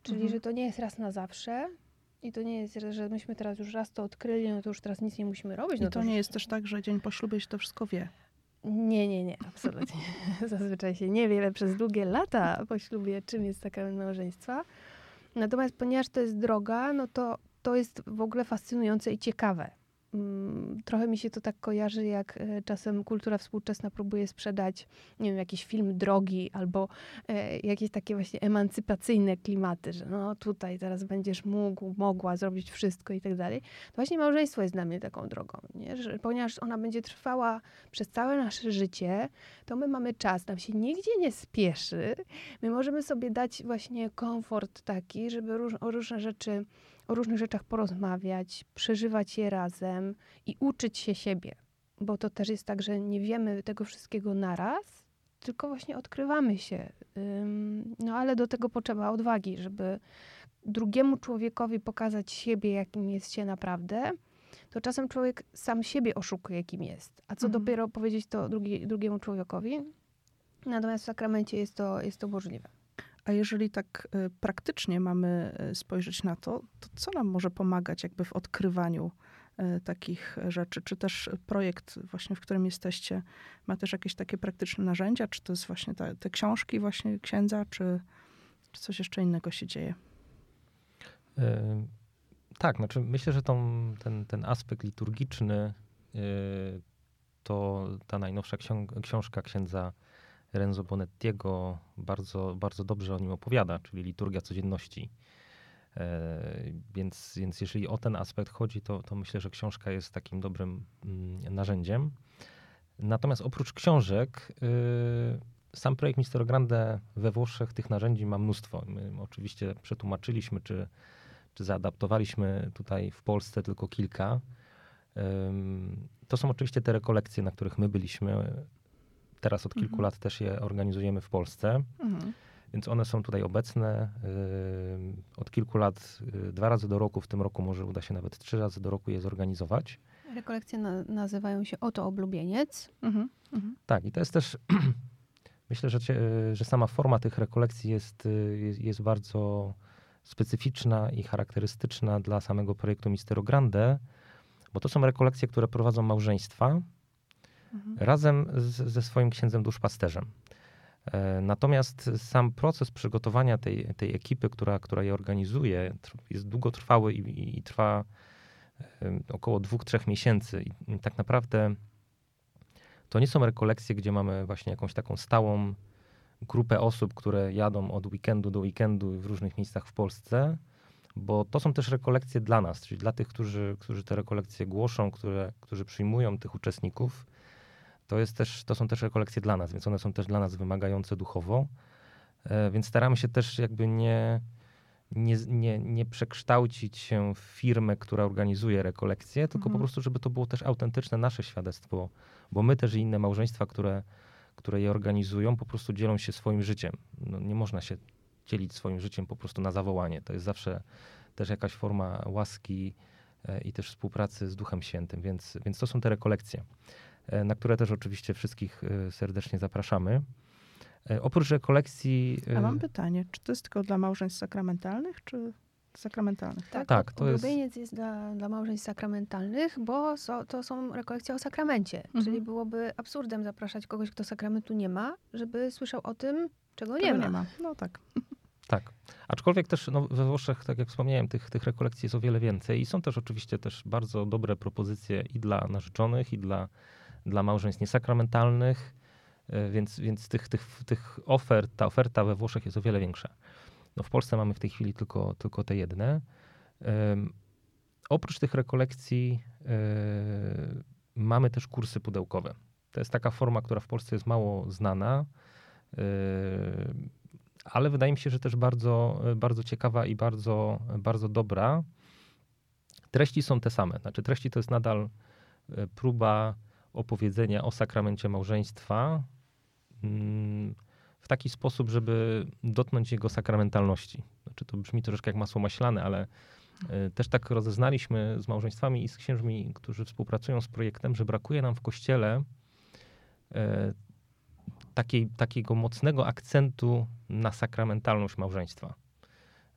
Czyli, Mhm. że to nie jest raz na zawsze. I to nie jest, że- myśmy teraz już raz to odkryli, no to już teraz nic nie musimy robić. I no to już- nie jest też tak, że dzień po ślubie się to wszystko wie. nie, nie, nie, absolutnie. <laughs> Zazwyczaj się niewiele przez długie lata po ślubie, czym jest sakrament małżeństwa. Natomiast ponieważ to jest droga, no to to jest w ogóle fascynujące i ciekawe. Mm, Trochę mi się to tak kojarzy, jak e, czasem kultura współczesna próbuje sprzedać, nie wiem, jakiś film drogi albo e, jakieś takie właśnie emancypacyjne klimaty, że no tutaj teraz będziesz mógł, mogła zrobić wszystko i tak dalej. To właśnie małżeństwo jest dla mnie taką drogą, nie? Że, ponieważ ona będzie trwała przez całe nasze życie, to my mamy czas, nam się nigdzie nie spieszy. My możemy sobie dać właśnie komfort taki, żeby róż, o różne rzeczy, o różnych rzeczach porozmawiać, przeżywać je razem i uczyć się siebie. Bo to też jest tak, że nie wiemy tego wszystkiego naraz, tylko właśnie odkrywamy się. No ale do tego potrzeba odwagi, żeby drugiemu człowiekowi pokazać siebie, jakim jest się naprawdę, to czasem człowiek sam siebie oszukuje, kim jest. A co Mhm. dopiero powiedzieć to drugi, drugiemu człowiekowi? Natomiast w sakramencie jest to, jest to możliwe. A jeżeli tak y, praktycznie mamy y, spojrzeć na to, to co nam może pomagać jakby w odkrywaniu y, takich rzeczy? Czy też projekt właśnie, w którym jesteście, ma też jakieś takie praktyczne narzędzia? Czy to jest właśnie te, te książki właśnie księdza, czy, czy coś jeszcze innego się dzieje? E, Tak, znaczy myślę, że tą, ten, ten aspekt liturgiczny e, to ta najnowsza książka księdza Renzo Bonettiego bardzo, bardzo dobrze o nim opowiada, czyli liturgia codzienności. E, Więc, więc jeżeli o ten aspekt chodzi, to, to myślę, że książka jest takim dobrym mm, narzędziem. Natomiast oprócz książek, y, sam projekt Mistero Grande we Włoszech tych narzędzi ma mnóstwo. My oczywiście przetłumaczyliśmy, czy, czy zaadaptowaliśmy tutaj w Polsce tylko kilka. To są oczywiście te rekolekcje, na których my byliśmy. Teraz od kilku Mhm. lat też je organizujemy w Polsce. Mhm. Więc one są tutaj obecne. Ym, Od kilku lat, y, dwa razy do roku, w tym roku może uda się nawet trzy razy do roku je zorganizować. Rekolekcje na, nazywają się Oto oblubieniec. Mhm. Mhm. Tak, i to jest też, <clears throat> myślę, że, cie- że sama forma tych rekolekcji jest, y, jest, jest bardzo specyficzna i charakterystyczna dla samego projektu Mistero Grande, bo to są rekolekcje, które prowadzą małżeństwa Mhm. razem z, ze swoim księdzem duszpasterzem. E, Natomiast sam proces przygotowania tej, tej ekipy, która, która je organizuje, jest długotrwały i, i, i trwa około dwóch, trzech miesięcy. I tak naprawdę to nie są rekolekcje, gdzie mamy właśnie jakąś taką stałą grupę osób, które jadą od weekendu do weekendu w różnych miejscach w Polsce, bo to są też rekolekcje dla nas, czyli dla tych, którzy, którzy te rekolekcje głoszą, które, którzy przyjmują tych uczestników. To, jest też, to są też rekolekcje dla nas, więc one są też dla nas wymagające duchowo. E, Więc staramy się też jakby nie, nie, nie, nie przekształcić się w firmę, która organizuje rekolekcje, tylko Mhm. po prostu, żeby to było też autentyczne nasze świadectwo, bo my też i inne małżeństwa, które, które je organizują, po prostu dzielą się swoim życiem. No, nie można się dzielić swoim życiem po prostu na zawołanie. To jest zawsze też jakaś forma łaski e, i też współpracy z Duchem Świętym, więc, więc to są te rekolekcje, na które też oczywiście wszystkich e, serdecznie zapraszamy. E, Oprócz rekolekcji... A e, mam pytanie, czy to jest tylko dla małżeństw sakramentalnych, czy sakramentalnych? Tak, Tak, to jest- Ulubieniec jest dla, dla małżeństw sakramentalnych, bo so, to są rekolekcje o sakramencie. Mhm. Czyli byłoby absurdem zapraszać kogoś, kto sakramentu nie ma, żeby słyszał o tym, czego nie ma. nie ma. No tak. <laughs> Tak. Aczkolwiek też no, we Włoszech, tak jak wspomniałem, tych, tych rekolekcji jest o wiele więcej i są też oczywiście też bardzo dobre propozycje i dla narzeczonych, i dla, dla małżeństw niesakramentalnych, e, więc, więc tych, tych, tych ofert, ta oferta we Włoszech jest o wiele większa. No, w Polsce mamy w tej chwili tylko, tylko te jedne. Em, oprócz tych rekolekcji e, mamy też kursy pudełkowe. To jest taka forma, która w Polsce jest mało znana. e, ale wydaje mi się, że też bardzo, bardzo ciekawa i bardzo, bardzo dobra. Treści są te same. Znaczy, treści to jest nadal próba opowiedzenia o sakramencie małżeństwa mm, w taki sposób, żeby dotknąć jego sakramentalności. Znaczy, to brzmi troszeczkę jak masło maślane, ale e, też tak rozeznaliśmy z małżeństwami i z księżmi, którzy współpracują z projektem, że brakuje nam w kościele e, takiej, takiego mocnego akcentu na sakramentalność małżeństwa.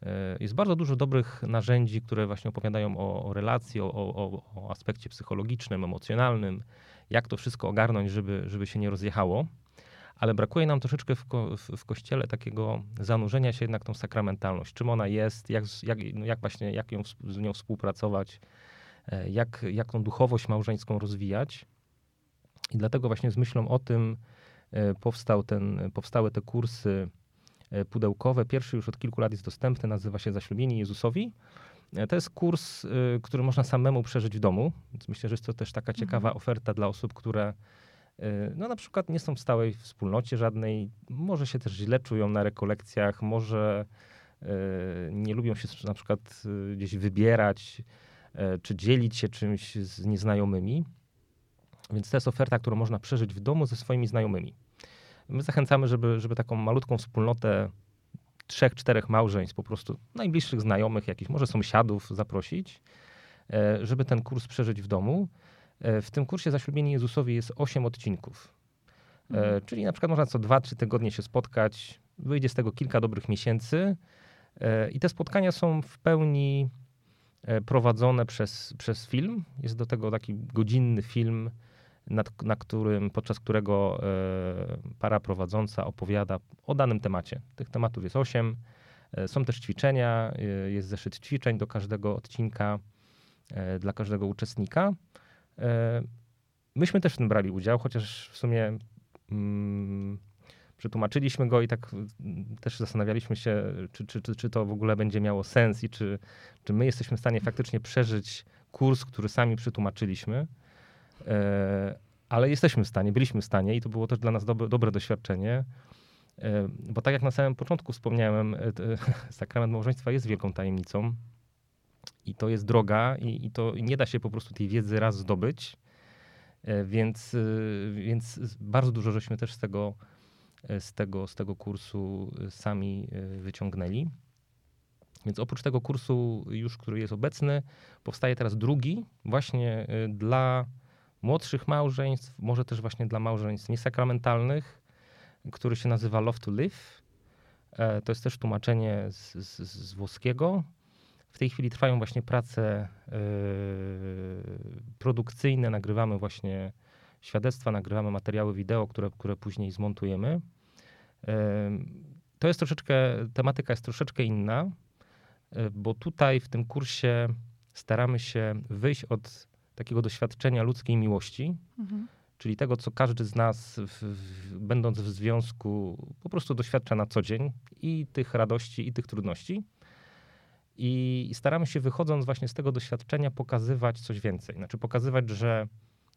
E, Jest bardzo dużo dobrych narzędzi, które właśnie opowiadają o, o relacji, o, o, o aspekcie psychologicznym, emocjonalnym, jak to wszystko ogarnąć, żeby, żeby się nie rozjechało. Ale brakuje nam troszeczkę w, ko, w, kościele takiego zanurzenia się jednak tą sakramentalność. Czym ona jest, jak, jak, no jak właśnie, jak ją, z nią współpracować, e, jak, jak tą duchowość małżeńską rozwijać. I dlatego właśnie z myślą o tym e, powstał ten, powstały te kursy e, pudełkowe. Pierwszy już od kilku lat jest dostępny, nazywa się Zaślubieni Jezusowi. E, To jest kurs, e, który można samemu przeżyć w domu, więc myślę, że jest to też taka ciekawa oferta dla osób, które e, no na przykład nie są w stałej wspólnocie żadnej, może się też źle czują na rekolekcjach, może e, nie lubią się na przykład gdzieś wybierać, e, czy dzielić się czymś z nieznajomymi. Więc to jest oferta, którą można przeżyć w domu ze swoimi znajomymi. My zachęcamy, żeby, żeby taką malutką wspólnotę trzech, czterech małżeństw, po prostu najbliższych znajomych, jakichś może sąsiadów zaprosić, e, żeby ten kurs przeżyć w domu. E, W tym kursie Zaślubieni Jezusowi jest osiem odcinków. E, Mhm. Czyli na przykład można co dwa, trzy tygodnie się spotkać, wyjdzie z tego kilka dobrych miesięcy i te spotkania są w pełni prowadzone przez, przez film. Jest do tego taki godzinny film, nad, na którym, podczas którego e, para prowadząca opowiada o danym temacie. Tych tematów jest osiem. E, Są też ćwiczenia, e, jest zeszyt ćwiczeń do każdego odcinka, dla każdego uczestnika. Myśmy też w tym brali udział, chociaż w sumie mm, przetłumaczyliśmy go i tak mm, też zastanawialiśmy się, czy, czy, czy, czy to w ogóle będzie miało sens i czy, czy my jesteśmy w stanie faktycznie przeżyć kurs, który sami przetłumaczyliśmy. E, ale jesteśmy w stanie, byliśmy w stanie i to było też dla nas dobre, doświadczenie. E, Bo tak jak na samym początku wspomniałem, e, <laughs> sakrament małżeństwa jest wielką tajemnicą i to jest droga i, i to nie da się po prostu tej wiedzy raz zdobyć. Więc, więc bardzo dużo żeśmy też z tego, z tego, z tego kursu sami wyciągnęli. Więc oprócz tego kursu już, który jest obecny, powstaje teraz drugi właśnie dla młodszych małżeństw, może też właśnie dla małżeństw niesakramentalnych, który się nazywa Love to Live. E, To jest też tłumaczenie z, z, z włoskiego. W tej chwili trwają właśnie prace e, produkcyjne, nagrywamy właśnie świadectwa, nagrywamy materiały wideo, które, które później zmontujemy. E, To jest troszeczkę, tematyka jest troszeczkę inna, bo tutaj w tym kursie staramy się wyjść od takiego doświadczenia ludzkiej miłości, Mhm. czyli tego, co każdy z nas, w, w, będąc w związku, po prostu doświadcza na co dzień i tych radości, i tych trudności. I staramy się, wychodząc właśnie z tego doświadczenia, pokazywać coś więcej. Znaczy, pokazywać, że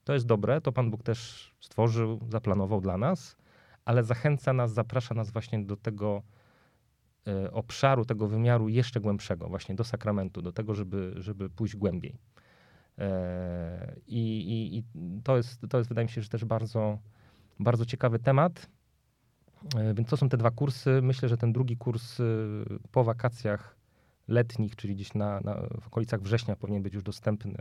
to jest dobre, to Pan Bóg też stworzył, zaplanował dla nas, ale zachęca nas, zaprasza nas właśnie do tego e, obszaru tego wymiaru jeszcze głębszego, właśnie do sakramentu, do tego, żeby, żeby pójść głębiej. E, I, i, I, to, jest, to jest, wydaje mi się, że też bardzo, bardzo ciekawy temat. E, więc to są te dwa kursy. Myślę, że ten drugi kurs po wakacjach letnich, czyli gdzieś na, na w okolicach września powinien być już dostępny,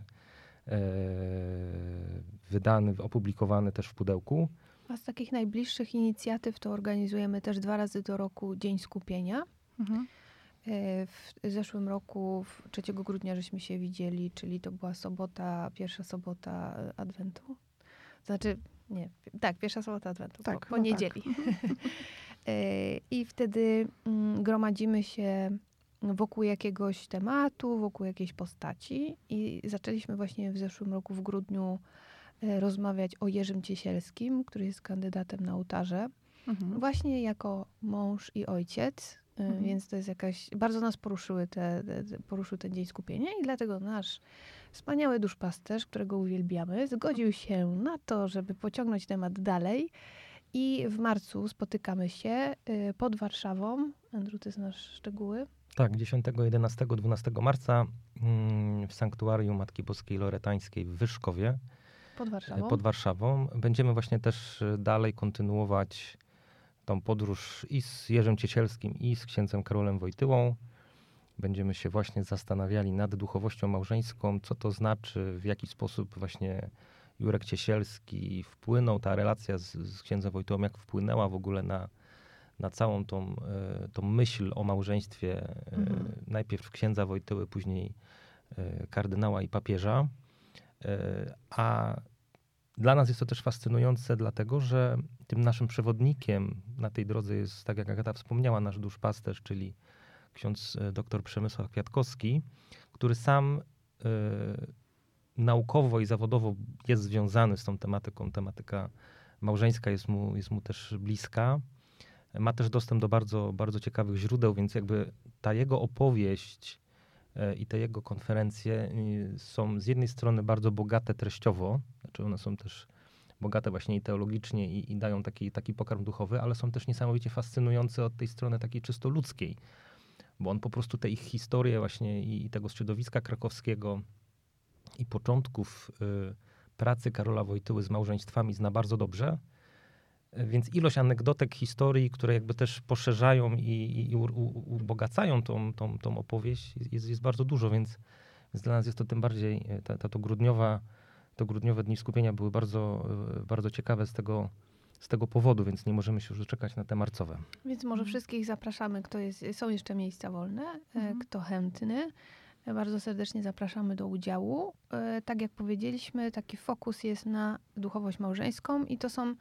wydany, opublikowany też w pudełku. A z takich najbliższych inicjatyw to organizujemy też dwa razy do roku Dzień Skupienia. Mhm. E, w zeszłym roku, 3 grudnia, żeśmy się widzieli, czyli to była sobota, pierwsza sobota e, Adwentu. Znaczy, nie, tak, pierwsza sobota Adwentu, tak, po, po no niedzieli. Tak. <laughs> I wtedy mm, gromadzimy się wokół jakiegoś tematu, wokół jakiejś postaci. I zaczęliśmy właśnie w zeszłym roku, w grudniu, E, rozmawiać o Jerzym Ciesielskim, który jest kandydatem na ołtarze. Mhm. Właśnie jako mąż i ojciec, e, mhm. więc to jest jakaś, bardzo nas poruszyły te, te, poruszył ten dzień skupienia i dlatego nasz wspaniały duszpasterz, którego uwielbiamy, zgodził się na to, żeby pociągnąć temat dalej i w marcu spotykamy się e, pod Warszawą. Andrew, ty znasz szczegóły? Tak, 10, 11, 12 marca mm, w Sanktuarium Matki Boskiej Loretańskiej w Wyszkowie. Pod Warszawą. Pod Warszawą. Będziemy właśnie też e, dalej kontynuować tą podróż i z Jerzym Ciesielskim, i z księdzem Karolem Wojtyłą. Będziemy się właśnie zastanawiali nad duchowością małżeńską, co to znaczy, w jaki sposób właśnie Jurek Ciesielski wpłynął, ta relacja z, z księdzem Wojtyłą, jak wpłynęła w ogóle na, na całą tą, e, tą myśl o małżeństwie. E, mhm. Najpierw księdza Wojtyły, później kardynała i papieża. A dla nas jest to też fascynujące, dlatego że tym naszym przewodnikiem na tej drodze jest, tak jak Agata wspomniała, nasz duszpasterz, czyli ksiądz e, dr Przemysław Kwiatkowski, który sam y, naukowo i zawodowo jest związany z tą tematyką. Tematyka małżeńska jest mu, jest mu też bliska. Ma też dostęp do bardzo, bardzo ciekawych źródeł, więc jakby ta jego opowieść E, i te jego konferencje są z jednej strony bardzo bogate treściowo, znaczy one są też bogate właśnie i teologicznie i, i, dają taki, taki pokarm duchowy, ale są też niesamowicie fascynujące od tej strony takiej czysto ludzkiej, bo on po prostu te ich historie właśnie i, i tego środowiska krakowskiego i początków y, pracy Karola Wojtyły z małżeństwami zna bardzo dobrze. Więc ilość anegdotek, historii, które jakby też poszerzają i, i ubogacają tą, tą, tą opowieść jest, jest bardzo dużo, więc, więc dla nas jest to tym bardziej, e, ta, ta, to, grudniowa, to grudniowe dni skupienia były bardzo, e, bardzo ciekawe z tego, z tego powodu, więc nie możemy się już doczekać na te marcowe. Więc może wszystkich zapraszamy, kto jest, są jeszcze miejsca wolne, e, mhm. kto chętny. Bardzo serdecznie zapraszamy do udziału. Tak jak powiedzieliśmy, taki fokus jest na duchowość małżeńską i to są E,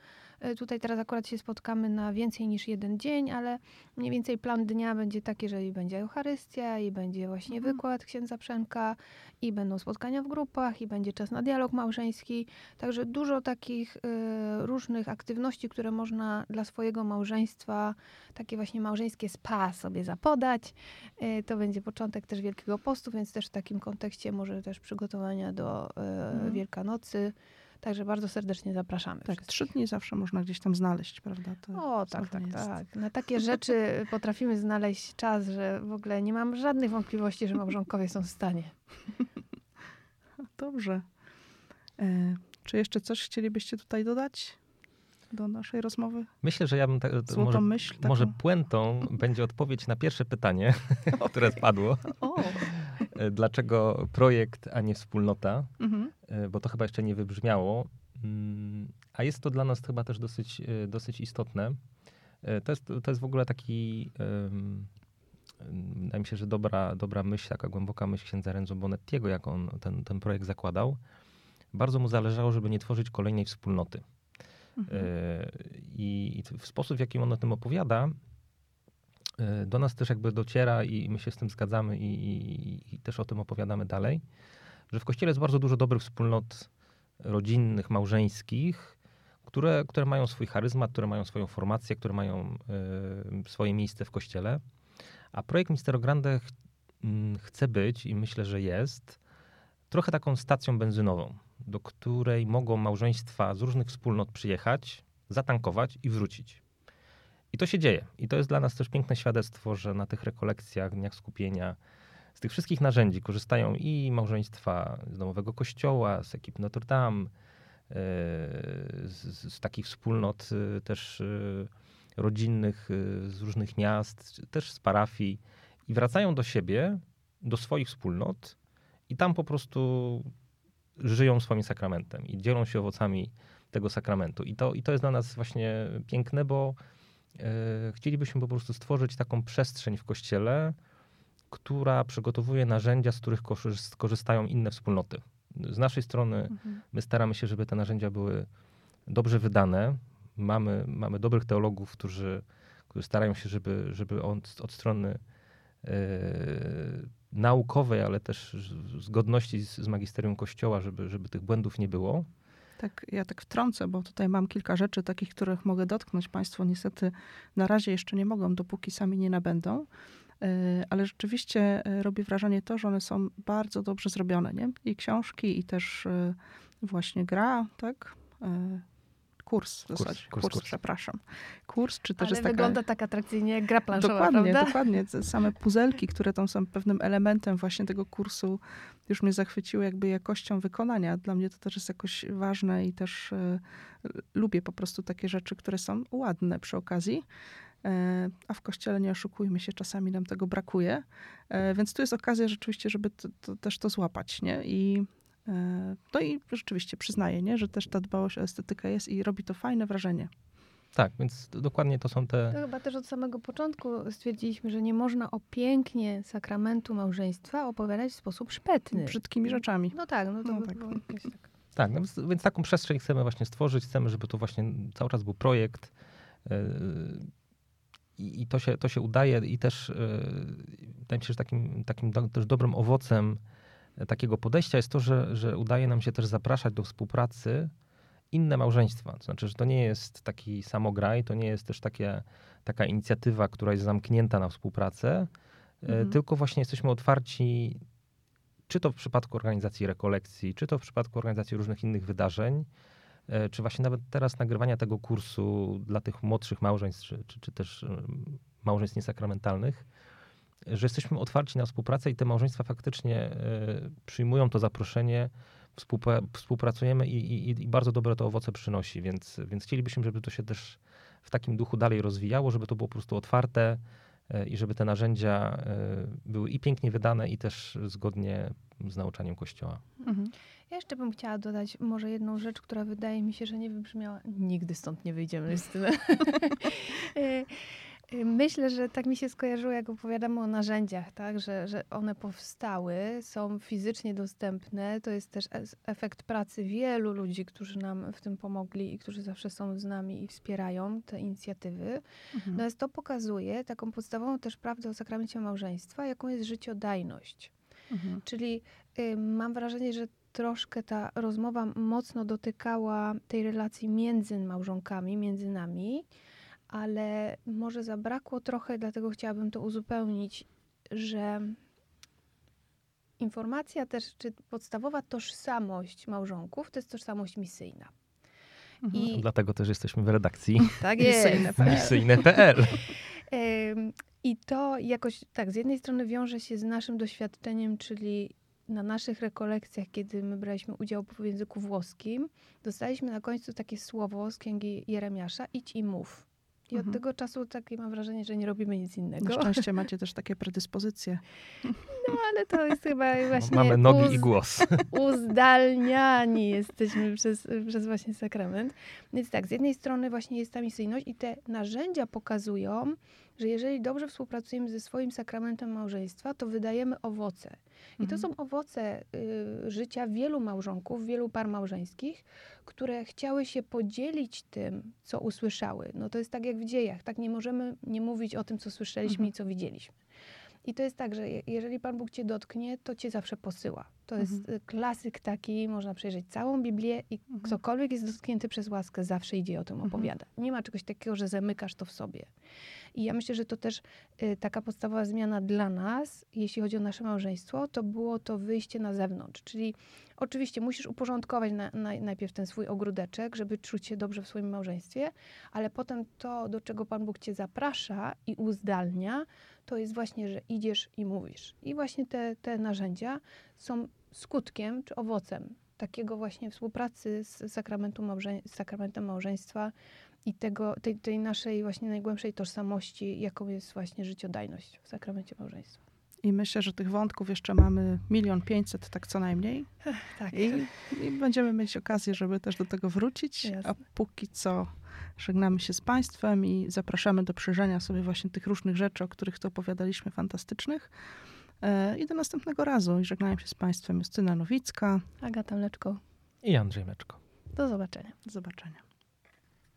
tutaj teraz akurat się spotkamy na więcej niż jeden dzień, ale mniej więcej plan dnia będzie taki, że i będzie Eucharystia, i będzie właśnie mhm. wykład księdza Przemka, i będą spotkania w grupach, i będzie czas na dialog małżeński. Także dużo takich y, różnych aktywności, które można dla swojego małżeństwa, takie właśnie małżeńskie spa sobie zapodać. Y, to będzie początek też Wielkiego Postu, więc też w takim kontekście może też przygotowania do y, mhm. Wielkanocy. Także bardzo serdecznie zapraszamy. Tak, trzy dni zawsze można gdzieś tam znaleźć, prawda? To o, tak, tak, jest. tak. Na takie rzeczy <laughs> potrafimy znaleźć czas, że w ogóle nie mam żadnych wątpliwości, że małżonkowie są w stanie. Dobrze. E, czy jeszcze coś chcielibyście tutaj dodać? do naszej rozmowy? Myślę, że ja bym tak, może, myśl, może puentą będzie odpowiedź na pierwsze pytanie, <laughs> <laughs> które spadło. O. E, dlaczego projekt, a nie wspólnota? Mhm. E, bo to chyba jeszcze nie wybrzmiało. Mm, a jest to dla nas chyba też dosyć, e, dosyć istotne. To jest, to jest w ogóle taki, wydaje mi się, że dobra, dobra myśl, taka głęboka myśl księdza Renzo Bonettiego, jak on ten, ten projekt zakładał. Bardzo mu zależało, żeby nie tworzyć kolejnej wspólnoty. Mhm. I, w sposób, w jaki on o tym opowiada, do nas też jakby dociera i my się z tym zgadzamy i, i, i, też o tym opowiadamy dalej, że w Kościele jest bardzo dużo dobrych wspólnot rodzinnych, małżeńskich, które, które mają swój charyzmat, które mają swoją formację, które mają y, swoje miejsce w Kościele. A projekt Mistero Grande ch chce być i myślę, że jest trochę taką stacją benzynową, do której mogą małżeństwa z różnych wspólnot przyjechać, zatankować i wrócić. I to się dzieje. I to jest dla nas też piękne świadectwo, że na tych rekolekcjach, dniach skupienia, z tych wszystkich narzędzi korzystają i małżeństwa z domowego kościoła, z ekip Notre Dame, e, z, z takich wspólnot e, też e, rodzinnych z różnych miast, też z parafii i wracają do siebie, do swoich wspólnot i tam po prostu żyją swoim sakramentem i dzielą się owocami tego sakramentu. I to, i to jest dla nas właśnie piękne, bo chcielibyśmy po prostu stworzyć taką przestrzeń w kościele, która przygotowuje narzędzia, z których korzystają inne wspólnoty. Z naszej strony mhm. my staramy się, żeby te narzędzia były dobrze wydane. Mamy, mamy dobrych teologów, którzy, którzy starają się, żeby, żeby od, od strony yy, naukowej, ale też zgodności z, z magisterium Kościoła, żeby, żeby tych błędów nie było. Tak, ja tak wtrącę, bo tutaj mam kilka rzeczy takich, których mogę dotknąć. Państwo niestety na razie jeszcze nie mogą, dopóki sami nie nabędą. E, ale rzeczywiście e, robi wrażenie to, że one są bardzo dobrze zrobione, nie? I książki, i też e, właśnie gra, tak? Kurs w zasadzie. Kurs, kurs, kurs, kurs. przepraszam. Kurs, czy też Ale jest taka... wygląda tak atrakcyjnie jak gra planszowa, Dokładnie, prawda? dokładnie. Same puzelki, które tam są pewnym elementem właśnie tego kursu, już mnie zachwyciły jakby jakością wykonania. Dla mnie to też jest jakoś ważne i też e, lubię po prostu takie rzeczy, które są ładne przy okazji. E, a w kościele nie oszukujmy się, czasami nam tego brakuje. E, więc tu jest okazja rzeczywiście, żeby to, to, też to złapać, nie? I no i rzeczywiście przyznaję, nie, że też ta dbałość o estetykę jest i robi to fajne wrażenie. Tak, więc dokładnie to są te. To chyba też od samego początku stwierdziliśmy, że nie można o pięknie sakramentu małżeństwa opowiadać w sposób szpetny. Brzydkimi rzeczami. No tak, no to no tak. Było tak. tak no więc, więc, taką przestrzeń chcemy właśnie stworzyć. Chcemy, żeby to właśnie cały czas był projekt. Yy, I to się, to się udaje i też yy, wydaje mi się, że takim, takim do, też dobrym owocem takiego podejścia jest to, że, że udaje nam się też zapraszać do współpracy inne małżeństwa. To znaczy, że to nie jest taki samograj, to nie jest też takie, taka inicjatywa, która jest zamknięta na współpracę, e, mhm. tylko właśnie jesteśmy otwarci, czy to w przypadku organizacji rekolekcji, czy to w przypadku organizacji różnych innych wydarzeń, e, czy właśnie nawet teraz nagrywania tego kursu dla tych młodszych małżeństw, czy, czy, czy też małżeństw niesakramentalnych, że jesteśmy otwarci na współpracę i te małżeństwa faktycznie e, przyjmują to zaproszenie, współpracujemy i, i, i, bardzo dobre to owoce przynosi, więc, więc chcielibyśmy, żeby to się też w takim duchu dalej rozwijało, żeby to było po prostu otwarte e, i żeby te narzędzia e, były i pięknie wydane i też zgodnie z nauczaniem Kościoła. Mhm. Ja jeszcze bym chciała dodać może jedną rzecz, która wydaje mi się, że nie wybrzmiała. Nigdy stąd nie wyjdziemy, Justyna. <laughs> Myślę, że tak mi się skojarzyło, jak opowiadamy o narzędziach, tak? że, że one powstały, są fizycznie dostępne. To jest też efekt pracy wielu ludzi, którzy nam w tym pomogli i którzy zawsze są z nami i wspierają te inicjatywy. Mhm. Natomiast to pokazuje taką podstawową też prawdę o sakramencie małżeństwa, jaką jest życiodajność. Mhm. Czyli y, mam wrażenie, że troszkę ta rozmowa mocno dotykała tej relacji między małżonkami, między nami ale może zabrakło trochę, dlatego chciałabym to uzupełnić, że informacja też, czy podstawowa tożsamość małżonków to jest tożsamość misyjna. Mhm. I dlatego też jesteśmy w redakcji tak jest. misyjne.pl. <laughs> I to jakoś, tak, z jednej strony wiąże się z naszym doświadczeniem, czyli na naszych rekolekcjach, kiedy my braliśmy udział w języku włoskim, dostaliśmy na końcu takie słowo z księgi Jeremiasza, idź i mów. I mhm. od tego czasu takie mam wrażenie, że nie robimy nic innego. Na szczęście macie <laughs> też takie predyspozycje. No ale to jest chyba <laughs> właśnie... Mamy nogi uz... i głos. <laughs> Uzdalniani jesteśmy przez, przez właśnie sakrament. Więc tak, z jednej strony właśnie jest ta misyjność i te narzędzia pokazują, że jeżeli dobrze współpracujemy ze swoim sakramentem małżeństwa, to wydajemy owoce. I to mhm. są owoce y, życia wielu małżonków, wielu par małżeńskich, które chciały się podzielić tym, co usłyszały. No to jest tak jak w dziejach, tak nie możemy nie mówić o tym, co słyszeliśmy mhm. i co widzieliśmy. I to jest tak, że jeżeli Pan Bóg cię dotknie, to cię zawsze posyła. To mhm. jest y, klasyk taki, można przejrzeć całą Biblię i mhm. ktokolwiek jest dotknięty przez łaskę, zawsze idzie o tym mhm. opowiada. Nie ma czegoś takiego, że zamykasz to w sobie. I ja myślę, że to też y, taka podstawowa zmiana dla nas, jeśli chodzi o nasze małżeństwo, to było to wyjście na zewnątrz. Czyli oczywiście musisz uporządkować na, na, najpierw ten swój ogródeczek, żeby czuć się dobrze w swoim małżeństwie, ale potem to, do czego Pan Bóg cię zaprasza i uzdalnia, to jest właśnie, że idziesz i mówisz. I właśnie te, te narzędzia są skutkiem czy owocem takiego właśnie współpracy z, sakramentu sakramentem małżeństwa i tego, tej, tej naszej właśnie najgłębszej tożsamości, jaką jest właśnie życiodajność w sakramencie małżeństwa. I myślę, że tych wątków jeszcze mamy milion pięćset, tak co najmniej. Tak. I, I będziemy mieć okazję, żeby też do tego wrócić. Jasne. A póki co żegnamy się z Państwem i zapraszamy do przyjrzenia sobie właśnie tych różnych rzeczy, o których tu opowiadaliśmy, fantastycznych. E, I do następnego razu. I żegnają się z Państwem Justyna Nowicka. Agata Mleczko, I Andrzej Meczko. do zobaczenia. Do zobaczenia.